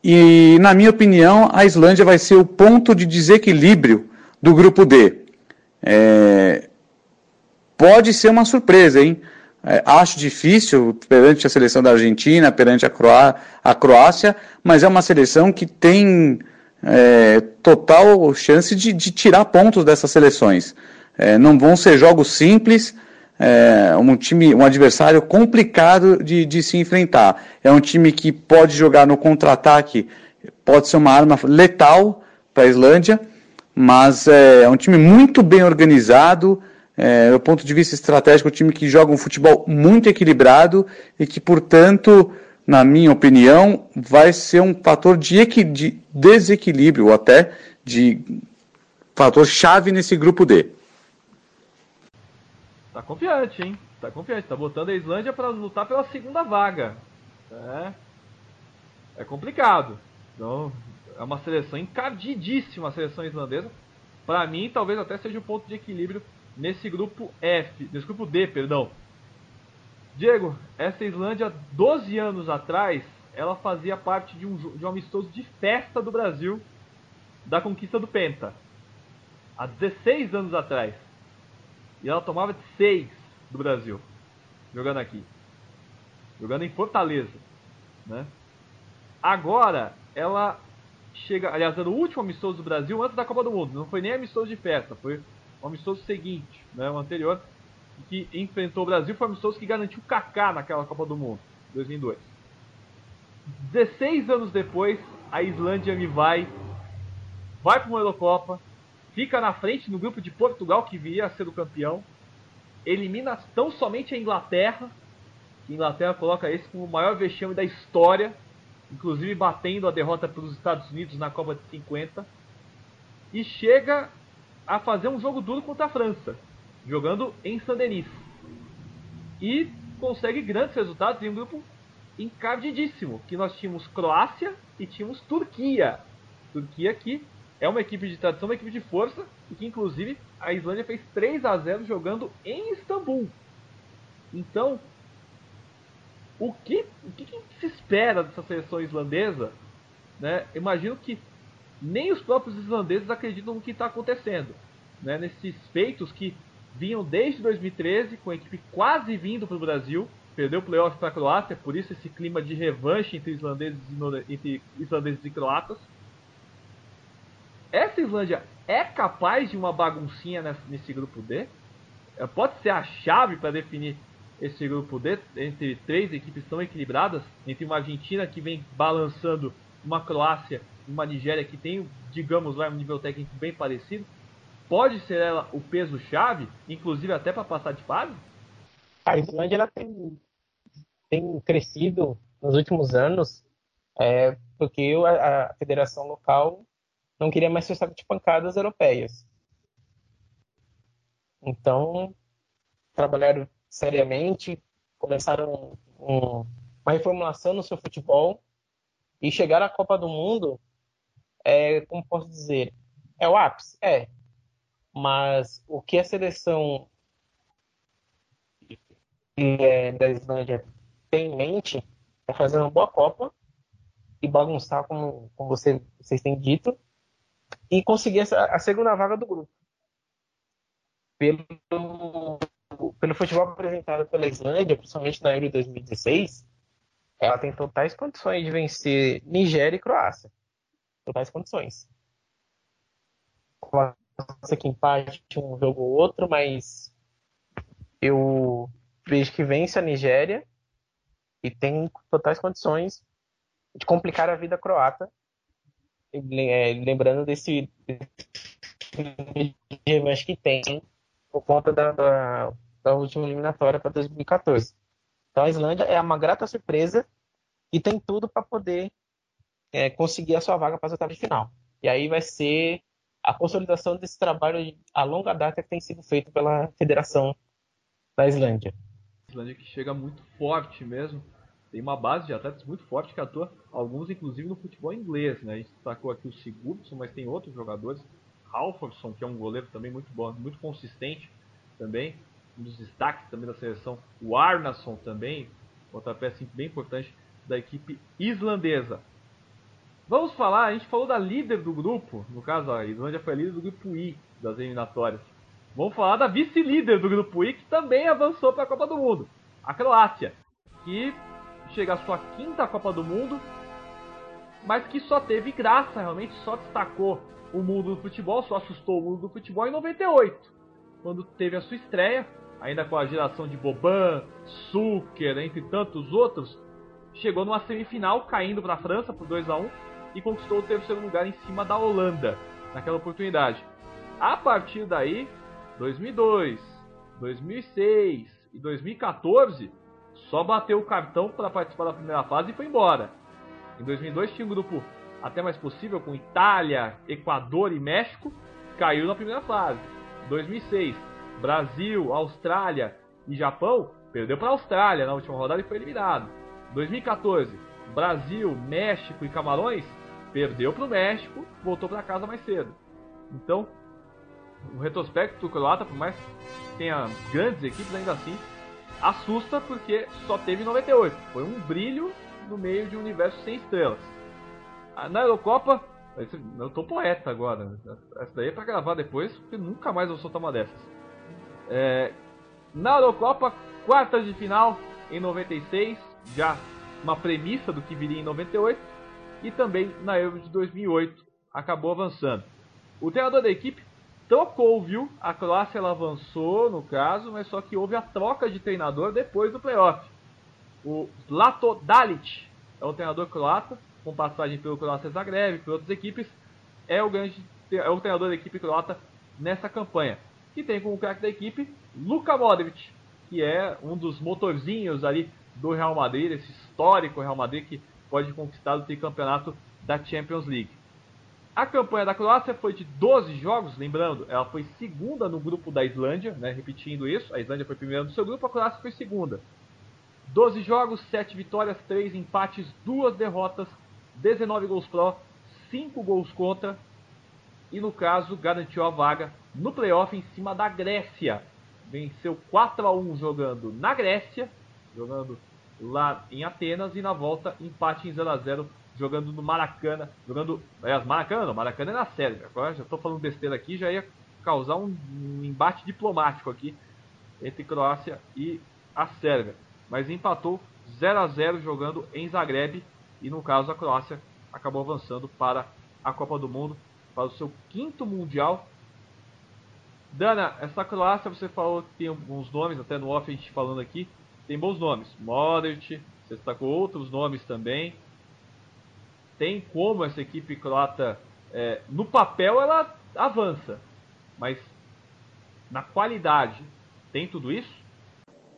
E, na minha opinião, a Islândia vai ser o ponto de desequilíbrio do grupo D. É, pode ser uma surpresa, hein? É, acho difícil perante a seleção da Argentina, perante a, Croá a Croácia, mas é uma seleção que tem é, total chance de, de, tirar pontos dessas seleções. É, não vão ser jogos simples, é, um time, um adversário complicado de, de se enfrentar. É um time que pode jogar no contra-ataque, pode ser uma arma letal para a Islândia, mas é, é um time muito bem organizado, é, do ponto de vista estratégico, um time que joga um futebol muito equilibrado e que, portanto, na minha opinião, vai ser um fator de, de desequilíbrio, ou até de fator chave nesse grupo D. Tá confiante, hein? Tá confiante. Tá botando a Islândia para lutar pela segunda vaga. É. é complicado. Então, é uma seleção encardidíssima a seleção islandesa. Para mim, talvez até seja o um ponto de equilíbrio nesse grupo F, nesse grupo D, perdão. Diego, essa Islândia, 12 anos atrás, ela fazia parte de um, de um amistoso de festa do Brasil da conquista do Penta. Há 16 anos atrás. E ela tomava de 6 do Brasil, jogando aqui. Jogando em Fortaleza. Né? Agora, ela chega. Aliás, era o último amistoso do Brasil antes da Copa do Mundo. Não foi nem amistoso de festa, foi o amistoso seguinte, né, o anterior, que enfrentou o Brasil. Foi o amistoso que garantiu o Kaká naquela Copa do Mundo, 2002. 16 anos depois, a Islândia me vai, vai para uma Eurocopa, fica na frente no grupo de Portugal, que viria a ser o campeão, elimina tão somente a Inglaterra, que a Inglaterra coloca esse como o maior vexame da história, inclusive batendo a derrota para os Estados Unidos na Copa de 50, e chega a fazer um jogo duro contra a França, jogando em Saint-Denis. E consegue grandes resultados em um grupo encardidíssimo, que nós tínhamos Croácia e tínhamos Turquia. Turquia que é uma equipe de tradição, uma equipe de força, e que inclusive a Islândia fez 3 a 0 jogando em Istambul. Então, o que, o que, que se espera dessa seleção islandesa? Né? Imagino que nem os próprios islandeses acreditam no que está acontecendo. Né? Nesses feitos que vinham desde 2013, com a equipe quase vindo para o Brasil, perdeu o playoff para a Croácia, por isso esse clima de revanche entre islandeses e, entre islandeses e croatas. Essa Islândia é capaz de uma baguncinha nesse, grupo D? É, pode ser a chave para definir esse grupo D entre três equipes tão equilibradas, entre uma Argentina que vem balançando uma Croácia e uma Nigéria que tem, digamos lá, um nível técnico bem parecido. Pode ser ela o peso chave, inclusive até para passar de fase? A Islândia ela tem, tem crescido nos últimos anos é, porque a, a, federação local não queria mais ser saco de pancadas europeias. Então, trabalharam seriamente, começaram um, uma reformulação no seu futebol e chegar à Copa do Mundo, é, como posso dizer, é o ápice? É. Mas o que a seleção é, da Islândia tem em mente é fazer uma boa Copa e bagunçar, como, como você, vocês têm dito, e conseguir essa, a segunda vaga do grupo. Pelo, pelo futebol apresentado pela Islândia, principalmente na Euro 2016, ela tem totais condições de vencer Nigéria e Croácia. Totais condições. Ser que empate um jogo ou outro, mas eu vejo que vence a Nigéria e tem totais condições de complicar a vida croata. É, lembrando desse, revanche que tem por conta da, da, da última eliminatória para 2014. Então a Islândia é uma grata surpresa e tem tudo para poder é, conseguir a sua vaga para as oitavas de final. E aí vai ser a consolidação desse trabalho a longa data que tem sido feito pela Federação da Islândia. Islândia que chega muito forte mesmo. Tem uma base de atletas muito forte que atua, alguns inclusive no futebol inglês. Né? A gente destacou aqui o Sigurdsson, mas tem outros jogadores. Halfordson, que é um goleiro também muito bom, muito consistente também. Um dos destaques também da seleção. O Arnason também, outra peça bem importante da equipe islandesa. Vamos falar, a gente falou da líder do grupo, no caso a Islândia foi a líder do grupo I das eliminatórias. Vamos falar da vice-líder do grupo I, que também avançou para a Copa do Mundo, a Croácia, que chega à sua quinta Copa do Mundo, mas que só teve graça, realmente só destacou o mundo do futebol, só assustou o mundo do futebol em 98, quando teve a sua estreia, ainda com a geração de Boban, Suker, entre tantos outros, chegou numa semifinal, caindo para a França por 2 a 1 e conquistou o terceiro lugar em cima da Holanda naquela oportunidade. A partir daí, 2002, 2006 e 2014 só bateu o cartão para participar da primeira fase e foi embora. Em 2002 tinha um grupo até mais possível com Itália, Equador e México, caiu na primeira fase. 2006, Brasil, Austrália e Japão perdeu para a Austrália na última rodada e foi eliminado. 2014, Brasil, México e Camarões, perdeu para o México, voltou para casa mais cedo. Então, o retrospecto croata, por mais que tenha grandes equipes, ainda assim assusta porque só teve 98. Foi um brilho no meio de um universo sem estrelas. Ah, na Eurocopa, eu tô poeta agora. Essa daí é pra gravar depois, porque nunca mais vou soltar uma dessas. É, na Eurocopa, quartas de final em 96, já uma premissa do que viria em 98, e também na Euro de 2008, acabou avançando. O treinador da equipe trocou, viu? A Croácia ela avançou no caso, mas só que houve a troca de treinador depois do playoff. O Lato Dalic é o treinador croata, com passagem pelo Croácia Zagreb, por outras equipes, é o, grande, é o treinador da equipe croata nessa campanha. Que tem como craque da equipe Luka Modric, que é um dos motorzinhos ali do Real Madrid, esse histórico Real Madrid que pode conquistar o tricampeonato da Champions League. A campanha da Croácia foi de 12 jogos, lembrando, ela foi segunda no grupo da Islândia, né, repetindo isso, a Islândia foi primeira no seu grupo, a Croácia foi segunda. 12 jogos, 7 vitórias, 3 empates, 2 derrotas, 19 gols pró, 5 gols contra, e no caso garantiu a vaga no playoff em cima da Grécia. Venceu 4 a 1 jogando na Grécia, jogando lá em Atenas, e na volta empate em 0 a 0 jogando no Maracanã, jogando, aliás, Maracanã não, Maracanã é na Sérvia, agora já estou falando besteira aqui, já ia causar um, um, embate diplomático aqui entre Croácia e a Sérvia, mas empatou 0 a 0 jogando em Zagreb e no caso a Croácia acabou avançando para a Copa do Mundo, para o seu quinto mundial. Dana, essa Croácia você falou que tem alguns nomes, até no off a gente falando aqui, tem bons nomes, Modric, você destacou outros nomes também tem como essa equipe croata, é, no papel ela avança, mas na qualidade tem tudo isso?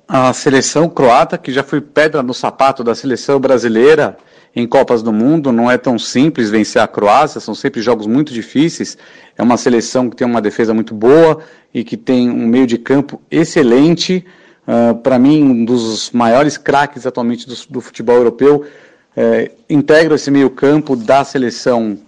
A seleção croata, que já foi pedra no sapato da seleção brasileira em Copas do Mundo, não é tão simples vencer a Croácia, são sempre jogos muito difíceis. É uma seleção que tem uma defesa muito boa e que tem um meio de campo excelente. Uh, Para mim, um dos maiores craques atualmente do, do futebol europeu é, integra esse meio campo da seleção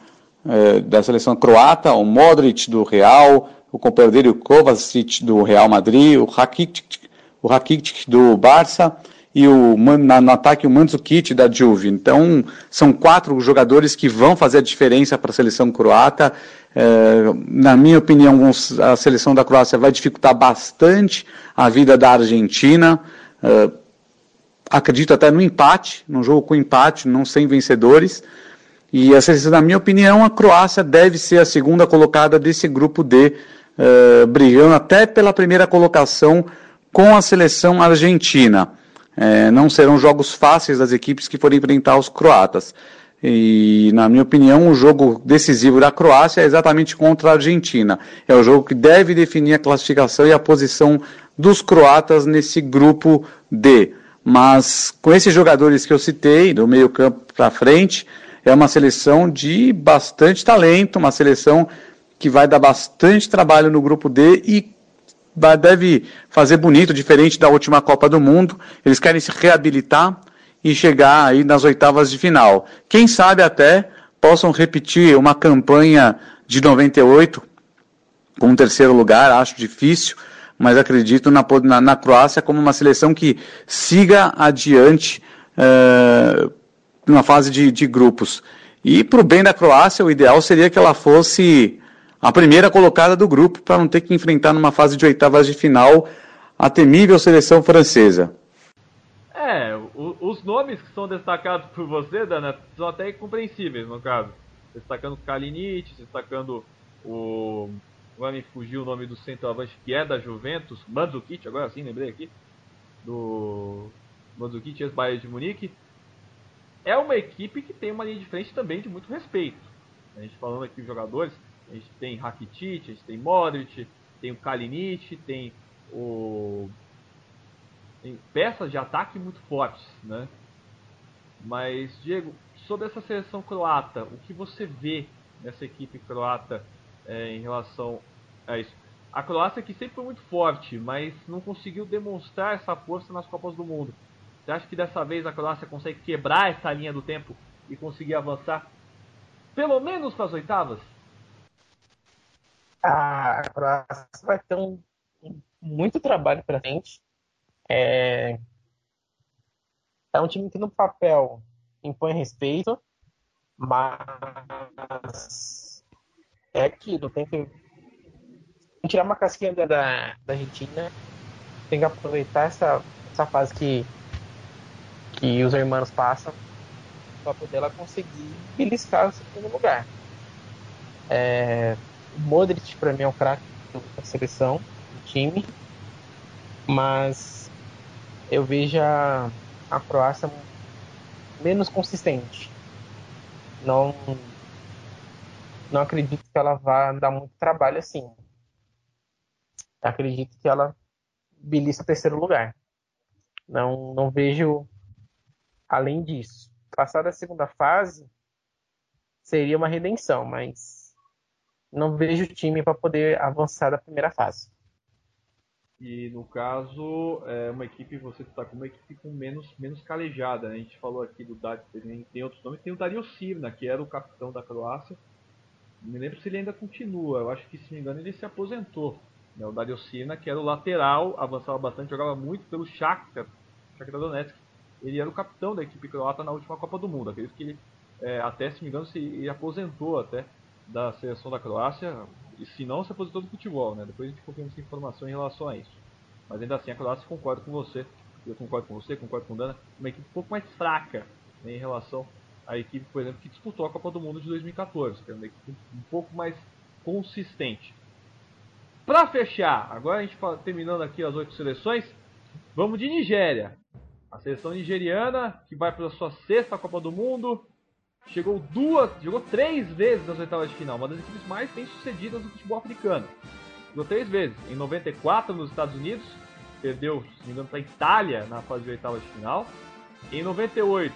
é, da seleção croata, o Modric do Real, o companheiro dele, o Kovacic do Real Madrid, o Rakitic, o Rakitic do Barça e o, na, no ataque o Mandzukic da Juve. Então, são quatro jogadores que vão fazer a diferença para a seleção croata. É, na minha opinião, a seleção da Croácia vai dificultar bastante a vida da Argentina. É, acredito até no empate, num jogo com empate, não sem vencedores. E essa, na minha opinião, a Croácia deve ser a segunda colocada desse grupo D, uh, brigando até pela primeira colocação com a seleção argentina. É, não serão jogos fáceis das equipes que forem enfrentar os croatas. E, na minha opinião, o jogo decisivo da Croácia é exatamente contra a Argentina. É o jogo que deve definir a classificação e a posição dos croatas nesse grupo D. Mas com esses jogadores que eu citei, do meio campo para frente, é uma seleção de bastante talento, uma seleção que vai dar bastante trabalho no grupo D e deve fazer bonito, diferente da última Copa do Mundo. Eles querem se reabilitar e chegar aí nas oitavas de final. Quem sabe até possam repetir uma campanha de 98 com um terceiro lugar, acho difícil, mas acredito na, na, na Croácia como uma seleção que siga adiante uh, numa fase de, de grupos. E para o bem da Croácia, o ideal seria que ela fosse a primeira colocada do grupo para não ter que enfrentar numa fase de oitavas de final a temível seleção francesa. É, o, os nomes que são destacados por você, Dana, são até compreensíveis no caso. Destacando Kalinic, destacando o Agora me fugiu o nome do centroavante que é da Juventus, Mandzukic, agora sim, lembrei aqui. Do Mandzukic, ex-Bayern de Munique. É uma equipe que tem uma linha de frente também de muito respeito. A gente falando aqui de jogadores, a gente tem Rakitic, a gente tem Modric, tem o Kalinic, tem o tem peças de ataque muito fortes, né? Mas Diego, sobre essa seleção croata, o que você vê nessa equipe croata é, em relação a isso. A Croácia que sempre foi muito forte, mas não conseguiu demonstrar essa força nas Copas do Mundo. Você acha que dessa vez a Croácia consegue quebrar essa linha do tempo e conseguir avançar pelo menos para as oitavas? A Croácia vai ter um, muito trabalho para frente. É, é um time que no papel impõe respeito, mas é aquilo, tem que tirar uma casquinha da, da Argentina, tem que aproveitar essa, essa fase que, que os irmãos passam para poder ela conseguir beliscar o segundo lugar. É, Modric para mim é um craque da seleção, do time, mas eu vejo a, a Croácia menos consistente. Não, não acredito que ela vá dar muito trabalho assim. Acredito que ela belisca terceiro lugar. Não, não vejo além disso. Passar a segunda fase seria uma redenção, mas não vejo time para poder avançar da primeira fase. E no caso, é uma equipe, você está com uma equipe com menos, menos calejada. Né? A gente falou aqui do Dad, tem outros nomes, tem o Dario Sirna, que era o capitão da Croácia. Não me lembro se ele ainda continua, eu acho que se não me engano ele se aposentou. Né? O Dario Sirna, que era o lateral, avançava bastante, jogava muito pelo Shakhtar, Shakhtar Donetsk. Ele era o capitão da equipe croata na última Copa do Mundo. Acredito que ele, é, até se me engano, se, aposentou até da seleção da Croácia, e se não, se aposentou do futebol, né? Depois a gente confirma essa informação em relação a isso. Mas ainda assim, a Croácia concorda com você. Eu concordo com você, concordo com o Dana. Uma equipe um pouco mais fraca né, em relação à equipe, por exemplo, que disputou a Copa do Mundo de 2014. Que é uma equipe um pouco mais consistente. Para fechar, agora a gente terminando aqui as oito seleções, vamos de Nigéria. A seleção nigeriana que vai para a sua sexta Copa do Mundo, chegou duas, jogou três vezes nas oitavas de final, uma das equipes mais bem sucedidas do futebol africano. Jogou três vezes, em 94 nos Estados Unidos, perdeu, se não me engano, para a Itália na fase de oitavas de final. Em 98,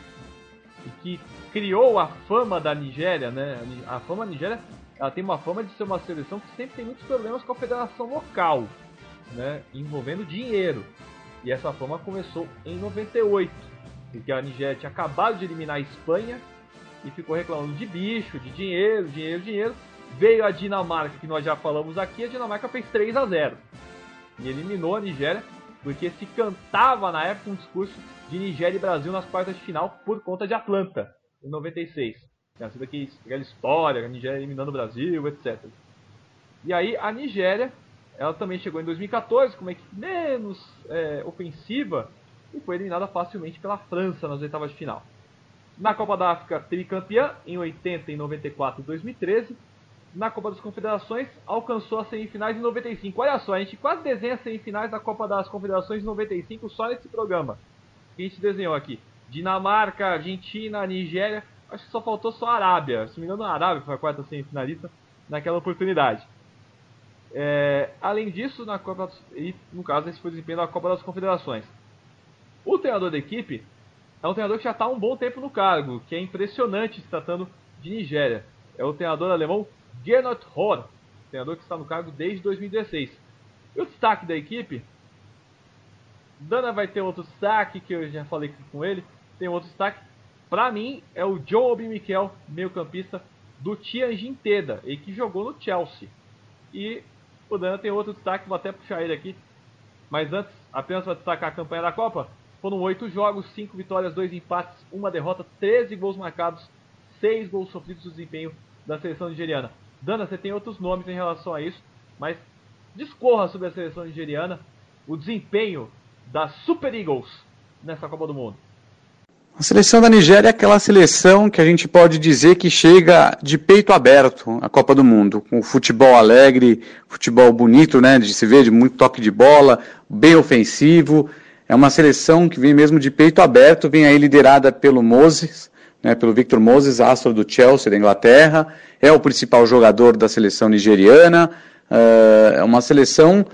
e que criou a fama da Nigéria, né? A fama da Nigéria, ela tem uma fama de ser uma seleção que sempre tem muitos problemas com a federação local, né? Envolvendo dinheiro. E essa fama começou em 98, porque a Nigéria tinha acabado de eliminar a Espanha e ficou reclamando de bicho, de dinheiro, dinheiro, dinheiro. Veio a Dinamarca, que nós já falamos aqui, a Dinamarca fez 3 a 0 e eliminou a Nigéria, porque se cantava na época um discurso de Nigéria e Brasil nas quartas de final por conta de Atlanta, em 96. Tinha sido aquela história, a Nigéria eliminando o Brasil, etc. E aí a Nigéria, ela também chegou em 2014 com uma equipe menos é, ofensiva e foi eliminada facilmente pela França nas oitavas de final. Na Copa da África, tricampeã em 80, em 94 e 2013. Na Copa das Confederações, alcançou as semifinais em 95. Olha só, a gente quase desenha as semifinais da Copa das Confederações em 95 só nesse programa. Que a gente desenhou aqui. Dinamarca, Argentina, Nigéria. Acho que só faltou só a Arábia. Se não me engano, a Arábia foi a quarta semifinalista naquela oportunidade. É, além disso, na Copa, e no caso, esse foi o desempenho da Copa das Confederações. O treinador da equipe é um treinador que já está há um bom tempo no cargo, que é impressionante se tratando de Nigéria. É o treinador alemão Gernot Rohr, treinador que está no cargo desde 2016. E o destaque da equipe? Dana vai ter outro destaque, que eu já falei com ele. Tem outro destaque. Para mim, é o Obi Mikel, meio campista do Tianjin Teda, e que jogou no Chelsea. E o Dana tem outro destaque, vou até puxar ele aqui. Mas antes, apenas para destacar a campanha da Copa, foram oito jogos, cinco vitórias, dois empates, uma derrota, 13 gols marcados, seis gols sofridos no desempenho da seleção nigeriana. Dana, você tem outros nomes em relação a isso, mas discorra sobre a seleção nigeriana, o desempenho da Super Eagles nessa Copa do Mundo. A seleção da Nigéria é aquela seleção que a gente pode dizer que chega de peito aberto à Copa do Mundo, com futebol alegre, futebol bonito, né, de se ver, de muito toque de bola, bem ofensivo, é uma seleção que vem mesmo de peito aberto, vem aí liderada pelo Moses, né, pelo Victor Moses, astro do Chelsea da Inglaterra, é o principal jogador da seleção nigeriana, uh, é uma seleção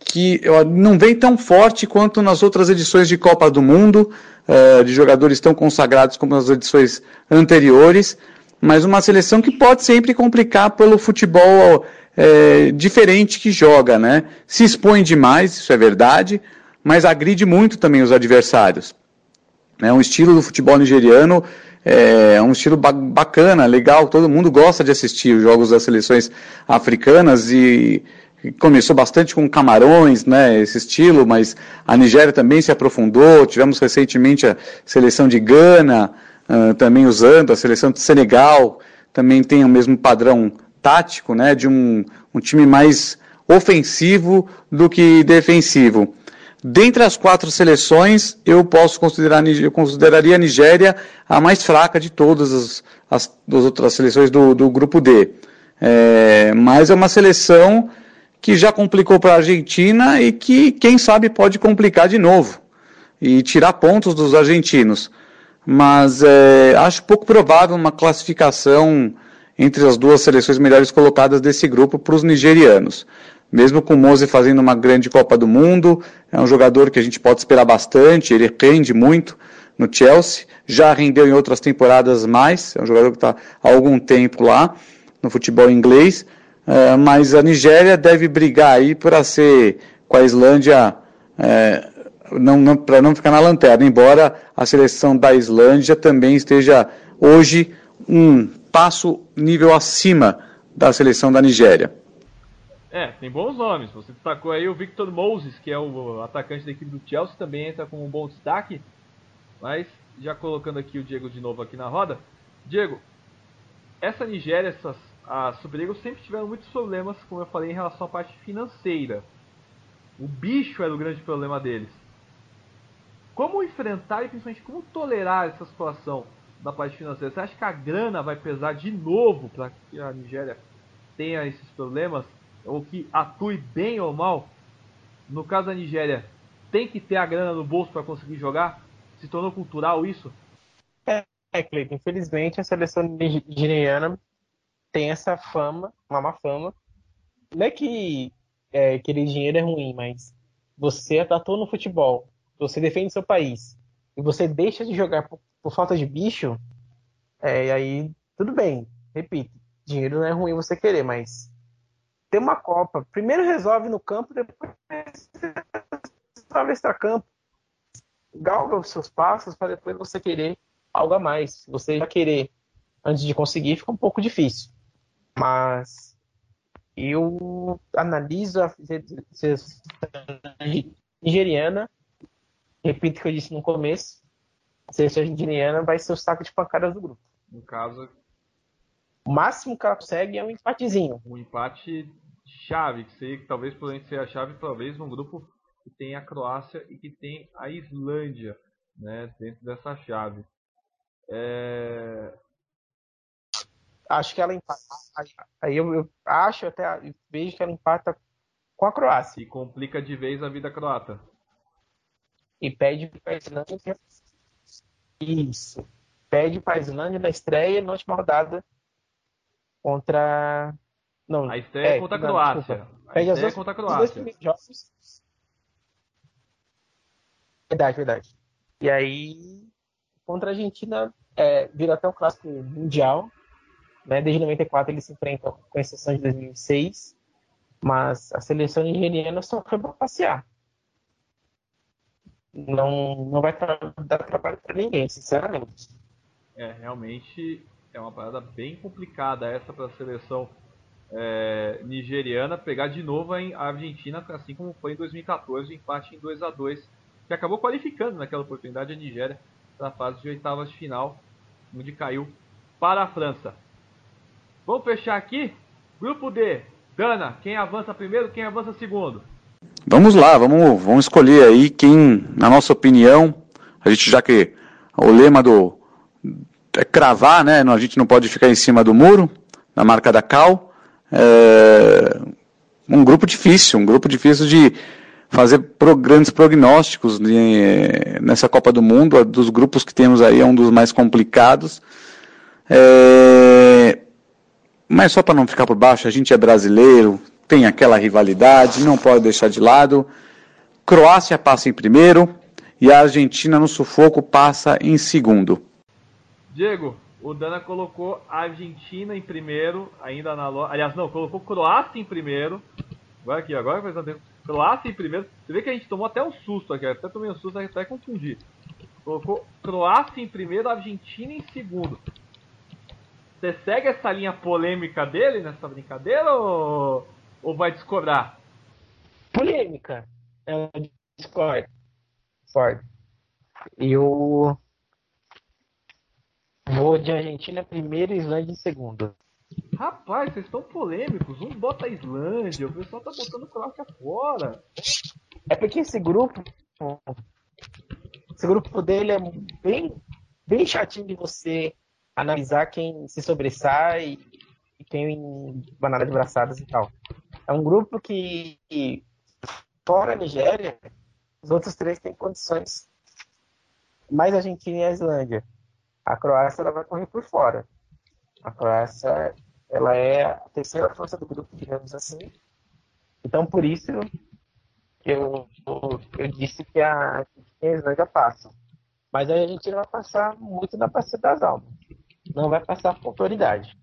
que não vem tão forte quanto nas outras edições de Copa do Mundo, uh, de jogadores tão consagrados como nas edições anteriores, mas uma seleção que pode sempre complicar pelo futebol é, diferente que joga, né? Se expõe demais, isso é verdade, mas agride muito também os adversários. né? Um estilo do futebol nigeriano é um estilo bacana, legal, todo mundo gosta de assistir os jogos das seleções africanas e começou bastante com Camarões, né, esse estilo, mas a Nigéria também se aprofundou, tivemos recentemente a seleção de Gana, uh, também usando, a seleção de Senegal, também tem o mesmo padrão tático, né, de um, um time mais ofensivo do que defensivo. Dentre as quatro seleções, eu posso considerar, eu consideraria a Nigéria a mais fraca de todas as, as, as outras seleções do, do grupo D. É, mas é uma seleção que já complicou para a Argentina e que, quem sabe, pode complicar de novo e tirar pontos dos argentinos. Mas é, acho pouco provável uma classificação entre as duas seleções melhores colocadas desse grupo para os nigerianos. Mesmo com o Mose fazendo uma grande Copa do Mundo, é um jogador que a gente pode esperar bastante, ele rende muito no Chelsea, já rendeu em outras temporadas mais, é um jogador que está há algum tempo lá no futebol inglês, é, mas a Nigéria deve brigar aí para ser com a Islândia, é, não, não para não ficar na lanterna, embora a seleção da Islândia também esteja hoje um passo nível acima da seleção da Nigéria. É, tem bons nomes. Você destacou aí o Victor Moses, que é o atacante da equipe do Chelsea, também entra com um bom destaque. Mas, já colocando aqui o Diego de novo aqui na roda. Diego, essa Nigéria, essas, a Superliga sempre tiveram muitos problemas, como eu falei, em relação à parte financeira. O bicho era o grande problema deles. Como enfrentar e principalmente como tolerar essa situação da parte financeira? Você acha que a grana vai pesar de novo para que a Nigéria tenha esses problemas? Ou que atue bem ou mal, no caso da Nigéria, tem que ter a grana no bolso para conseguir jogar? Se tornou cultural isso? É, é Cleiton. Infelizmente, a seleção nigeriana tem essa fama, uma má fama. Não é que é, aquele dinheiro é ruim, mas você atua no futebol, você defende seu país e você deixa de jogar por, por falta de bicho, é, aí tudo bem. Repito, dinheiro não é ruim você querer, mas ter uma Copa. Primeiro resolve no campo, depois resolve extra-campo. Galga os seus passos para depois você querer algo a mais. Você já querer antes de conseguir, fica um pouco difícil. Mas eu analiso a nigeriana, repito o que eu disse no começo, a seleção nigeriana vai ser o saco de pancadas do grupo. No caso, o máximo que ela consegue é um empatezinho. Um empate chave, que seria, talvez poderia ser a chave, talvez, num grupo que tem a Croácia e que tem a Islândia, né, dentro dessa chave. É... Acho que ela empata. Aí eu, eu acho até vejo que ela empata com a Croácia. E complica de vez a vida croata. E pede para a Islândia. Isso. Pede para a Islândia na estreia na última rodada contra não, a estreia é, contra a Croácia. A estreia contra a Croácia. Verdade, verdade. E aí, contra a Argentina, é, vira até um clássico mundial. Né? Desde 94 eles se enfrentam, com exceção de 2006. Mas a seleção nigeriana só foi para passear. Não, não vai dar trabalho para ninguém, sinceramente. É, realmente é uma parada bem complicada essa para a seleção é, nigeriana pegar de novo a Argentina, assim como foi em 2014, empate em 2 a 2 que acabou qualificando naquela oportunidade a Nigéria para a fase de oitavas de final, onde caiu para a França. Vamos fechar aqui? Grupo D. Dana, quem avança primeiro, quem avança segundo? Vamos lá, vamos, vamos escolher aí quem, na nossa opinião, a gente já que o lema do cravar, né? A gente não pode ficar em cima do muro, na marca da cal é, um grupo difícil, um grupo difícil de fazer pro, grandes prognósticos de, nessa Copa do Mundo. Dos grupos que temos aí é um dos mais complicados. É, mas só para não ficar por baixo, a gente é brasileiro, tem aquela rivalidade, não pode deixar de lado. Croácia passa em primeiro e a Argentina no sufoco passa em segundo. Diego, o Dana colocou a Argentina em primeiro, ainda na loja. Aliás, não, colocou Croácia em primeiro. Agora aqui, agora prestando atenção. Croácia em primeiro. Você vê que a gente tomou até um susto aqui, até tomei um susto, até confundir. colocou Croácia em primeiro, Argentina em segundo. Você segue essa linha polêmica dele nessa brincadeira ou, ou vai discordar? Polêmica. Eu discordo. Discordo. Eu vou de Argentina primeiro e Islândia em segundo. Rapaz, vocês estão polêmicos. Um bota a Islândia, o pessoal tá botando Croácia fora. É porque esse grupo. Esse grupo dele é bem, bem chatinho de você analisar quem se sobressai e quem banana de braçadas e tal. É um grupo que, fora a Nigéria, os outros três têm condições. Mais a Argentina e a Islândia. A Croácia ela vai correr por fora. A Croácia ela é a terceira força do grupo, digamos assim. Então, por isso, eu, eu disse que a, Islândia passa. Mas aí a gente vai passar muito na passeio das almas. Não vai passar com autoridade.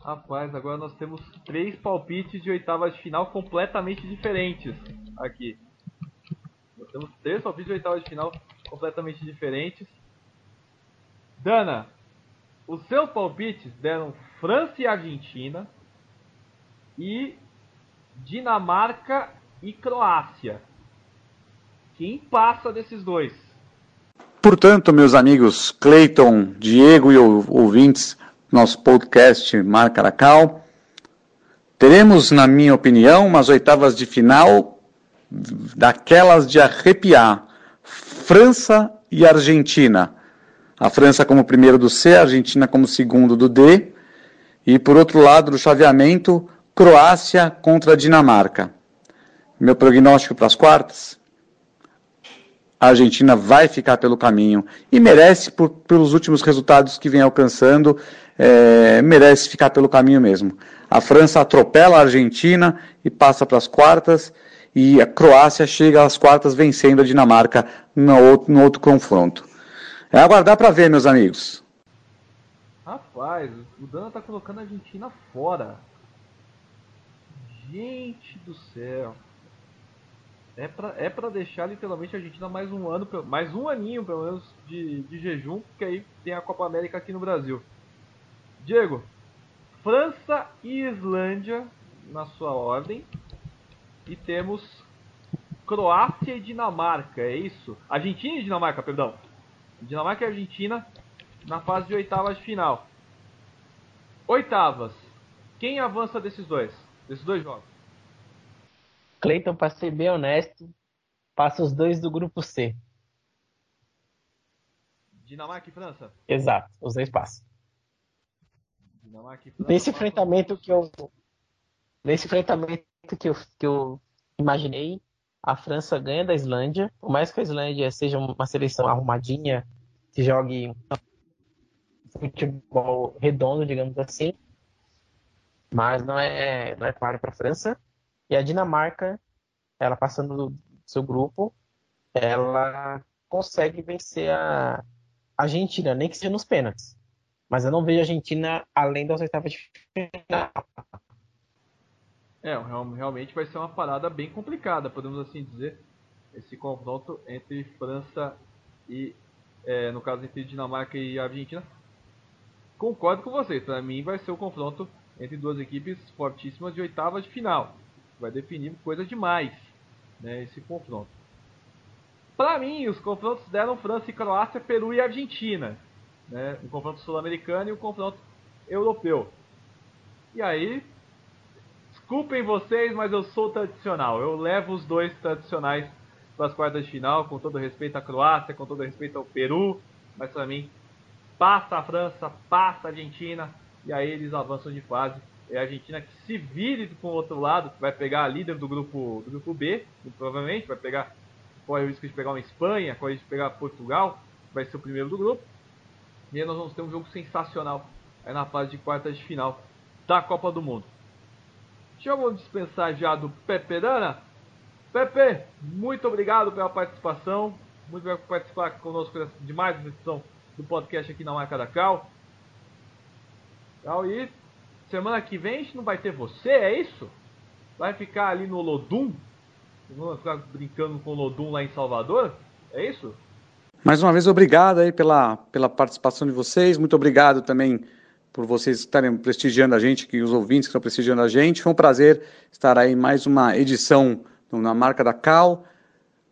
Rapaz, agora nós temos três palpites de oitavas de final completamente diferentes aqui. Nós temos três palpites de oitavas de final completamente diferentes. Dana, os seus palpites deram França e Argentina e Dinamarca e Croácia. Quem passa desses dois? Portanto, meus amigos Cleiton, Diego e ouvintes nosso podcast Marca Caracal, teremos, na minha opinião, umas oitavas de final daquelas de arrepiar. França e Argentina. A França como primeiro do C, a Argentina como segundo do D. E por outro lado do chaveamento, Croácia contra Dinamarca. Meu prognóstico para as quartas? A Argentina vai ficar pelo caminho e merece, por, pelos últimos resultados que vem alcançando, é, merece ficar pelo caminho mesmo. A França atropela a Argentina e passa para as quartas, e a Croácia chega às quartas vencendo a Dinamarca no outro, no outro confronto. É aguardar para ver, meus amigos. Rapaz, o Dana tá colocando a Argentina fora. Gente do céu. É pra, é pra deixar literalmente a Argentina mais um ano, mais um aninho pelo menos de, de jejum, porque aí tem a Copa América aqui no Brasil. Diego, França e Islândia na sua ordem. E temos Croácia e Dinamarca, é isso? Argentina e Dinamarca, perdão. Dinamarca e Argentina na fase de oitavas de final. Oitavas. Quem avança desses dois? Desses dois jogos? Cleiton, para ser bem honesto, passa os dois do grupo C. Dinamarca e França? Exato, os dois passam. Nesse enfrentamento que eu. Nesse enfrentamento que eu, que eu imaginei, a França ganha da Islândia. Por mais que a Islândia seja uma seleção arrumadinha, que jogue futebol redondo, digamos assim, mas não é, não é claro para a França. E a Dinamarca, ela passando do seu grupo, ela consegue vencer a Argentina, nem que seja nos pênaltis. Mas eu não vejo a Argentina além das oitavas de final. É, realmente vai ser uma parada bem complicada, podemos assim dizer, esse confronto entre França e, é, no caso, entre Dinamarca e Argentina. Concordo com vocês, para mim vai ser o confronto entre duas equipes fortíssimas de oitavas de final vai definir coisa demais, né, esse confronto. Para mim, os confrontos deram França e Croácia, Peru e Argentina, né, o confronto sul-americano e o confronto europeu. E aí, desculpem vocês, mas eu sou tradicional. Eu levo os dois tradicionais para as quartas de final, com todo respeito à Croácia, com todo respeito ao Peru, mas para mim passa a França, passa a Argentina e aí eles avançam de fase é a Argentina que se vire com o outro lado, vai pegar a líder do grupo, do grupo B, provavelmente, vai pegar, corre o risco de pegar uma Espanha, corre o risco de pegar Portugal, vai ser o primeiro do grupo. E aí nós vamos ter um jogo sensacional aí na fase de quartas de final da Copa do Mundo. Deixa eu dispensar já do Pepe Dana. Pepe, muito obrigado pela participação. Muito obrigado por participar conosco de mais uma edição do podcast aqui na Marca da Cal. E Semana que vem a gente não vai ter você, é isso? Vai ficar ali no Lodum? Vamos ficar brincando com o Lodum lá em Salvador? É isso? Mais uma vez, obrigado aí pela, pela participação de vocês. Muito obrigado também por vocês estarem prestigiando a gente, que os ouvintes que estão prestigiando a gente. Foi um prazer estar aí em mais uma edição na marca da Cal.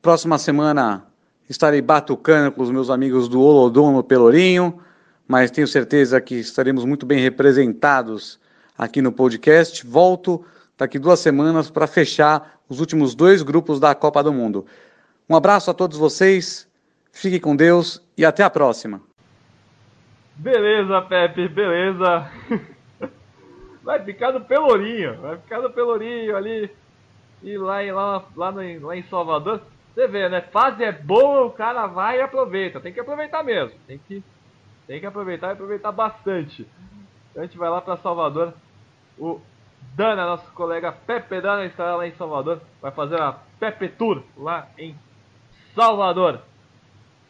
Próxima semana estarei batucando com os meus amigos do Olodom no Pelourinho, mas tenho certeza que estaremos muito bem representados aqui no podcast. Volto daqui duas semanas para fechar os últimos dois grupos da Copa do Mundo. Um abraço a todos vocês. Fique com Deus e até a próxima. Beleza, Pepe, beleza. Vai ficar no Pelourinho, vai ficar no Pelourinho ali. E lá, lá, lá, no, lá em Salvador, você vê, né? Fase é boa, o cara vai e aproveita. Tem que aproveitar mesmo. Tem que, tem que aproveitar e aproveitar bastante. A gente vai lá para Salvador. O Dana, nosso colega Pepe Dana, estará lá em Salvador. Vai fazer a Pepe Tour lá em Salvador.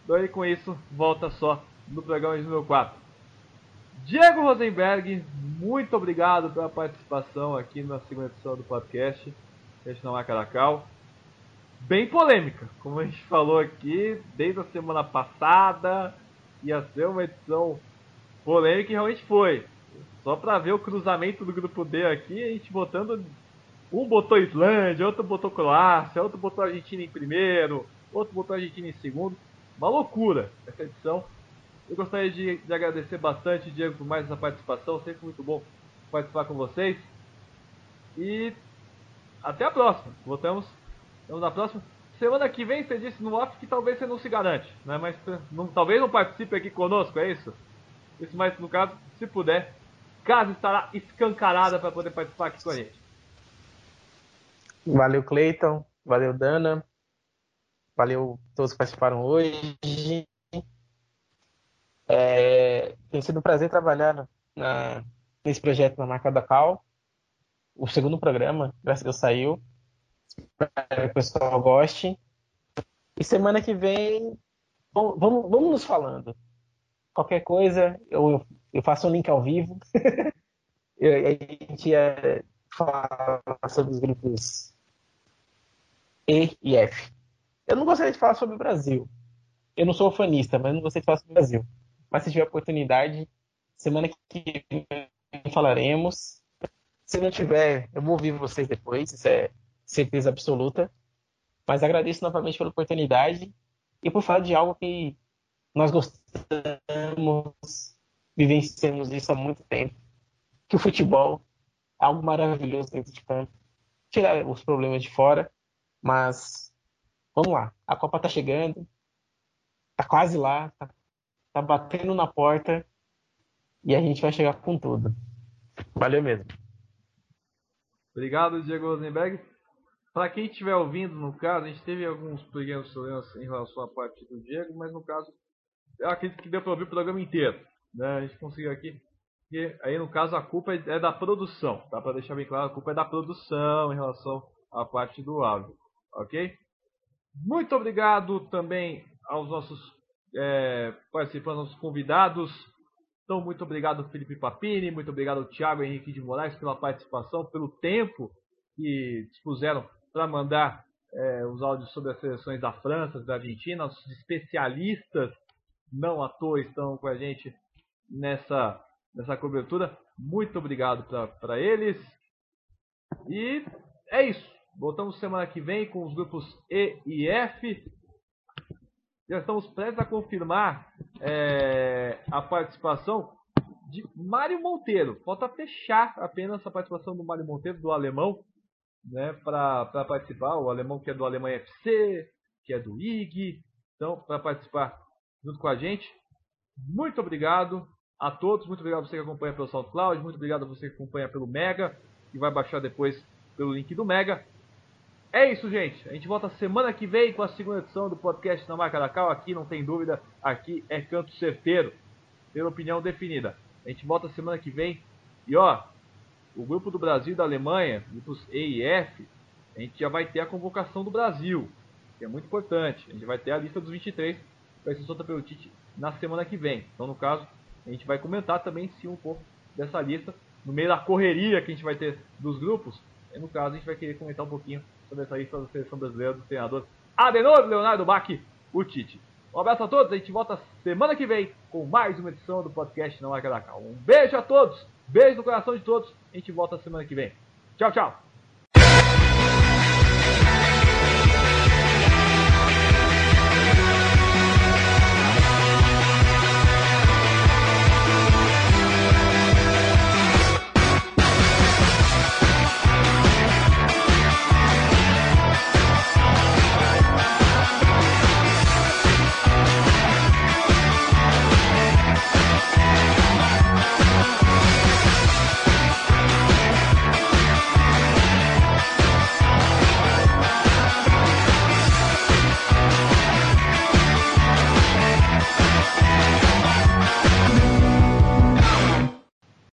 Daí com isso, volta só no programa de número 4. Diego Rosenberg, muito obrigado pela participação aqui na segunda edição do podcast. Este não é Caracal. Bem polêmica, como a gente falou aqui, desde a semana passada. Ia ser uma edição polêmica e realmente foi. Só para ver o cruzamento do grupo D aqui, a gente botando. Um botou Islândia, outro botou Croácia, outro botou Argentina em primeiro, outro botou Argentina em segundo. Uma loucura essa edição. Eu gostaria de, de agradecer bastante, Diego, por mais essa participação. Sempre muito bom participar com vocês. E até a próxima. Voltamos. Vamos na próxima. Semana que vem você disse no off que talvez você não se garante, né? Mas não, talvez não participe aqui conosco, é isso? Isso, mas no caso, se puder, casa estará escancarada para poder participar aqui com a gente. Valeu, Cleiton. Valeu, Dana. Valeu todos que participaram hoje. É, tem sido um prazer trabalhar na, nesse projeto na marca da Cal. O segundo programa, graças a Deus, saiu. Espero que o pessoal goste. E semana que vem, vamos, vamos nos falando. Qualquer coisa, eu, eu faço um link ao vivo. a gente ia falar sobre os grupos E e F. Eu não gostaria de falar sobre o Brasil. Eu não sou fanista, mas não gostaria de falar sobre o Brasil. Mas se tiver oportunidade, semana que vem falaremos. Se não tiver, eu vou ouvir vocês depois, isso é certeza absoluta. Mas agradeço novamente pela oportunidade e por falar de algo que nós gostamos, vivenciamos isso há muito tempo. Que o futebol é algo maravilhoso dentro de campo. Tirar os problemas de fora, mas vamos lá, a Copa tá chegando, tá quase lá, tá, tá batendo na porta e a gente vai chegar com tudo. Valeu mesmo. Obrigado, Diego Rosenberg. Para quem estiver ouvindo, no caso, a gente teve alguns pequenos problemas em relação à parte do Diego, mas no caso, eu acredito que deu para ouvir o programa inteiro. Né? A gente conseguiu aqui. E aí, no caso, a culpa é da produção. Tá? Para deixar bem claro, a culpa é da produção em relação à parte do áudio. Ok? Muito obrigado também aos nossos é, participantes, nossos convidados. Então, muito obrigado, Felipe Papini, muito obrigado, Thiago Henrique de Moraes, pela participação, pelo tempo que dispuseram para mandar é, os áudios sobre as seleções da França, da Argentina. Nossos especialistas, não à toa, estão com a gente nessa, nessa cobertura. Muito obrigado para eles. E é isso. Voltamos semana que vem com os grupos E e F. Já estamos prestes a confirmar é, a participação de Mário Monteiro. Falta fechar apenas a participação do Mário Monteiro, do alemão, né, para participar. O alemão que é do Alemanha FC, que é do IG. Então, para participar junto com a gente. Muito obrigado a todos. Muito obrigado a você que acompanha pelo SoundCloud. Muito obrigado a você que acompanha pelo Mega. E vai baixar depois pelo link do Mega. É isso, gente. A gente volta semana que vem com a segunda edição do podcast na marca da Cal. Aqui não tem dúvida, aqui é canto certeiro, pela opinião definida. A gente volta semana que vem. E ó, o grupo do Brasil e da Alemanha, grupos E e F, a gente já vai ter a convocação do Brasil, que é muito importante. A gente vai ter a lista dos 23 que vai ser solta pelo Tite na semana que vem. Então, no caso, a gente vai comentar também sim um pouco dessa lista no meio da correria que a gente vai ter dos grupos. E, no caso, a gente vai querer comentar um pouquinho essa lista da seleção brasileira do treinador Adenor Leonardo Bach, o Tite. Um abraço a todos, a gente volta semana que vem com mais uma edição do podcast Não Marca da Cal. Um beijo a todos, beijo no coração de todos, a gente volta semana que vem. Tchau, tchau.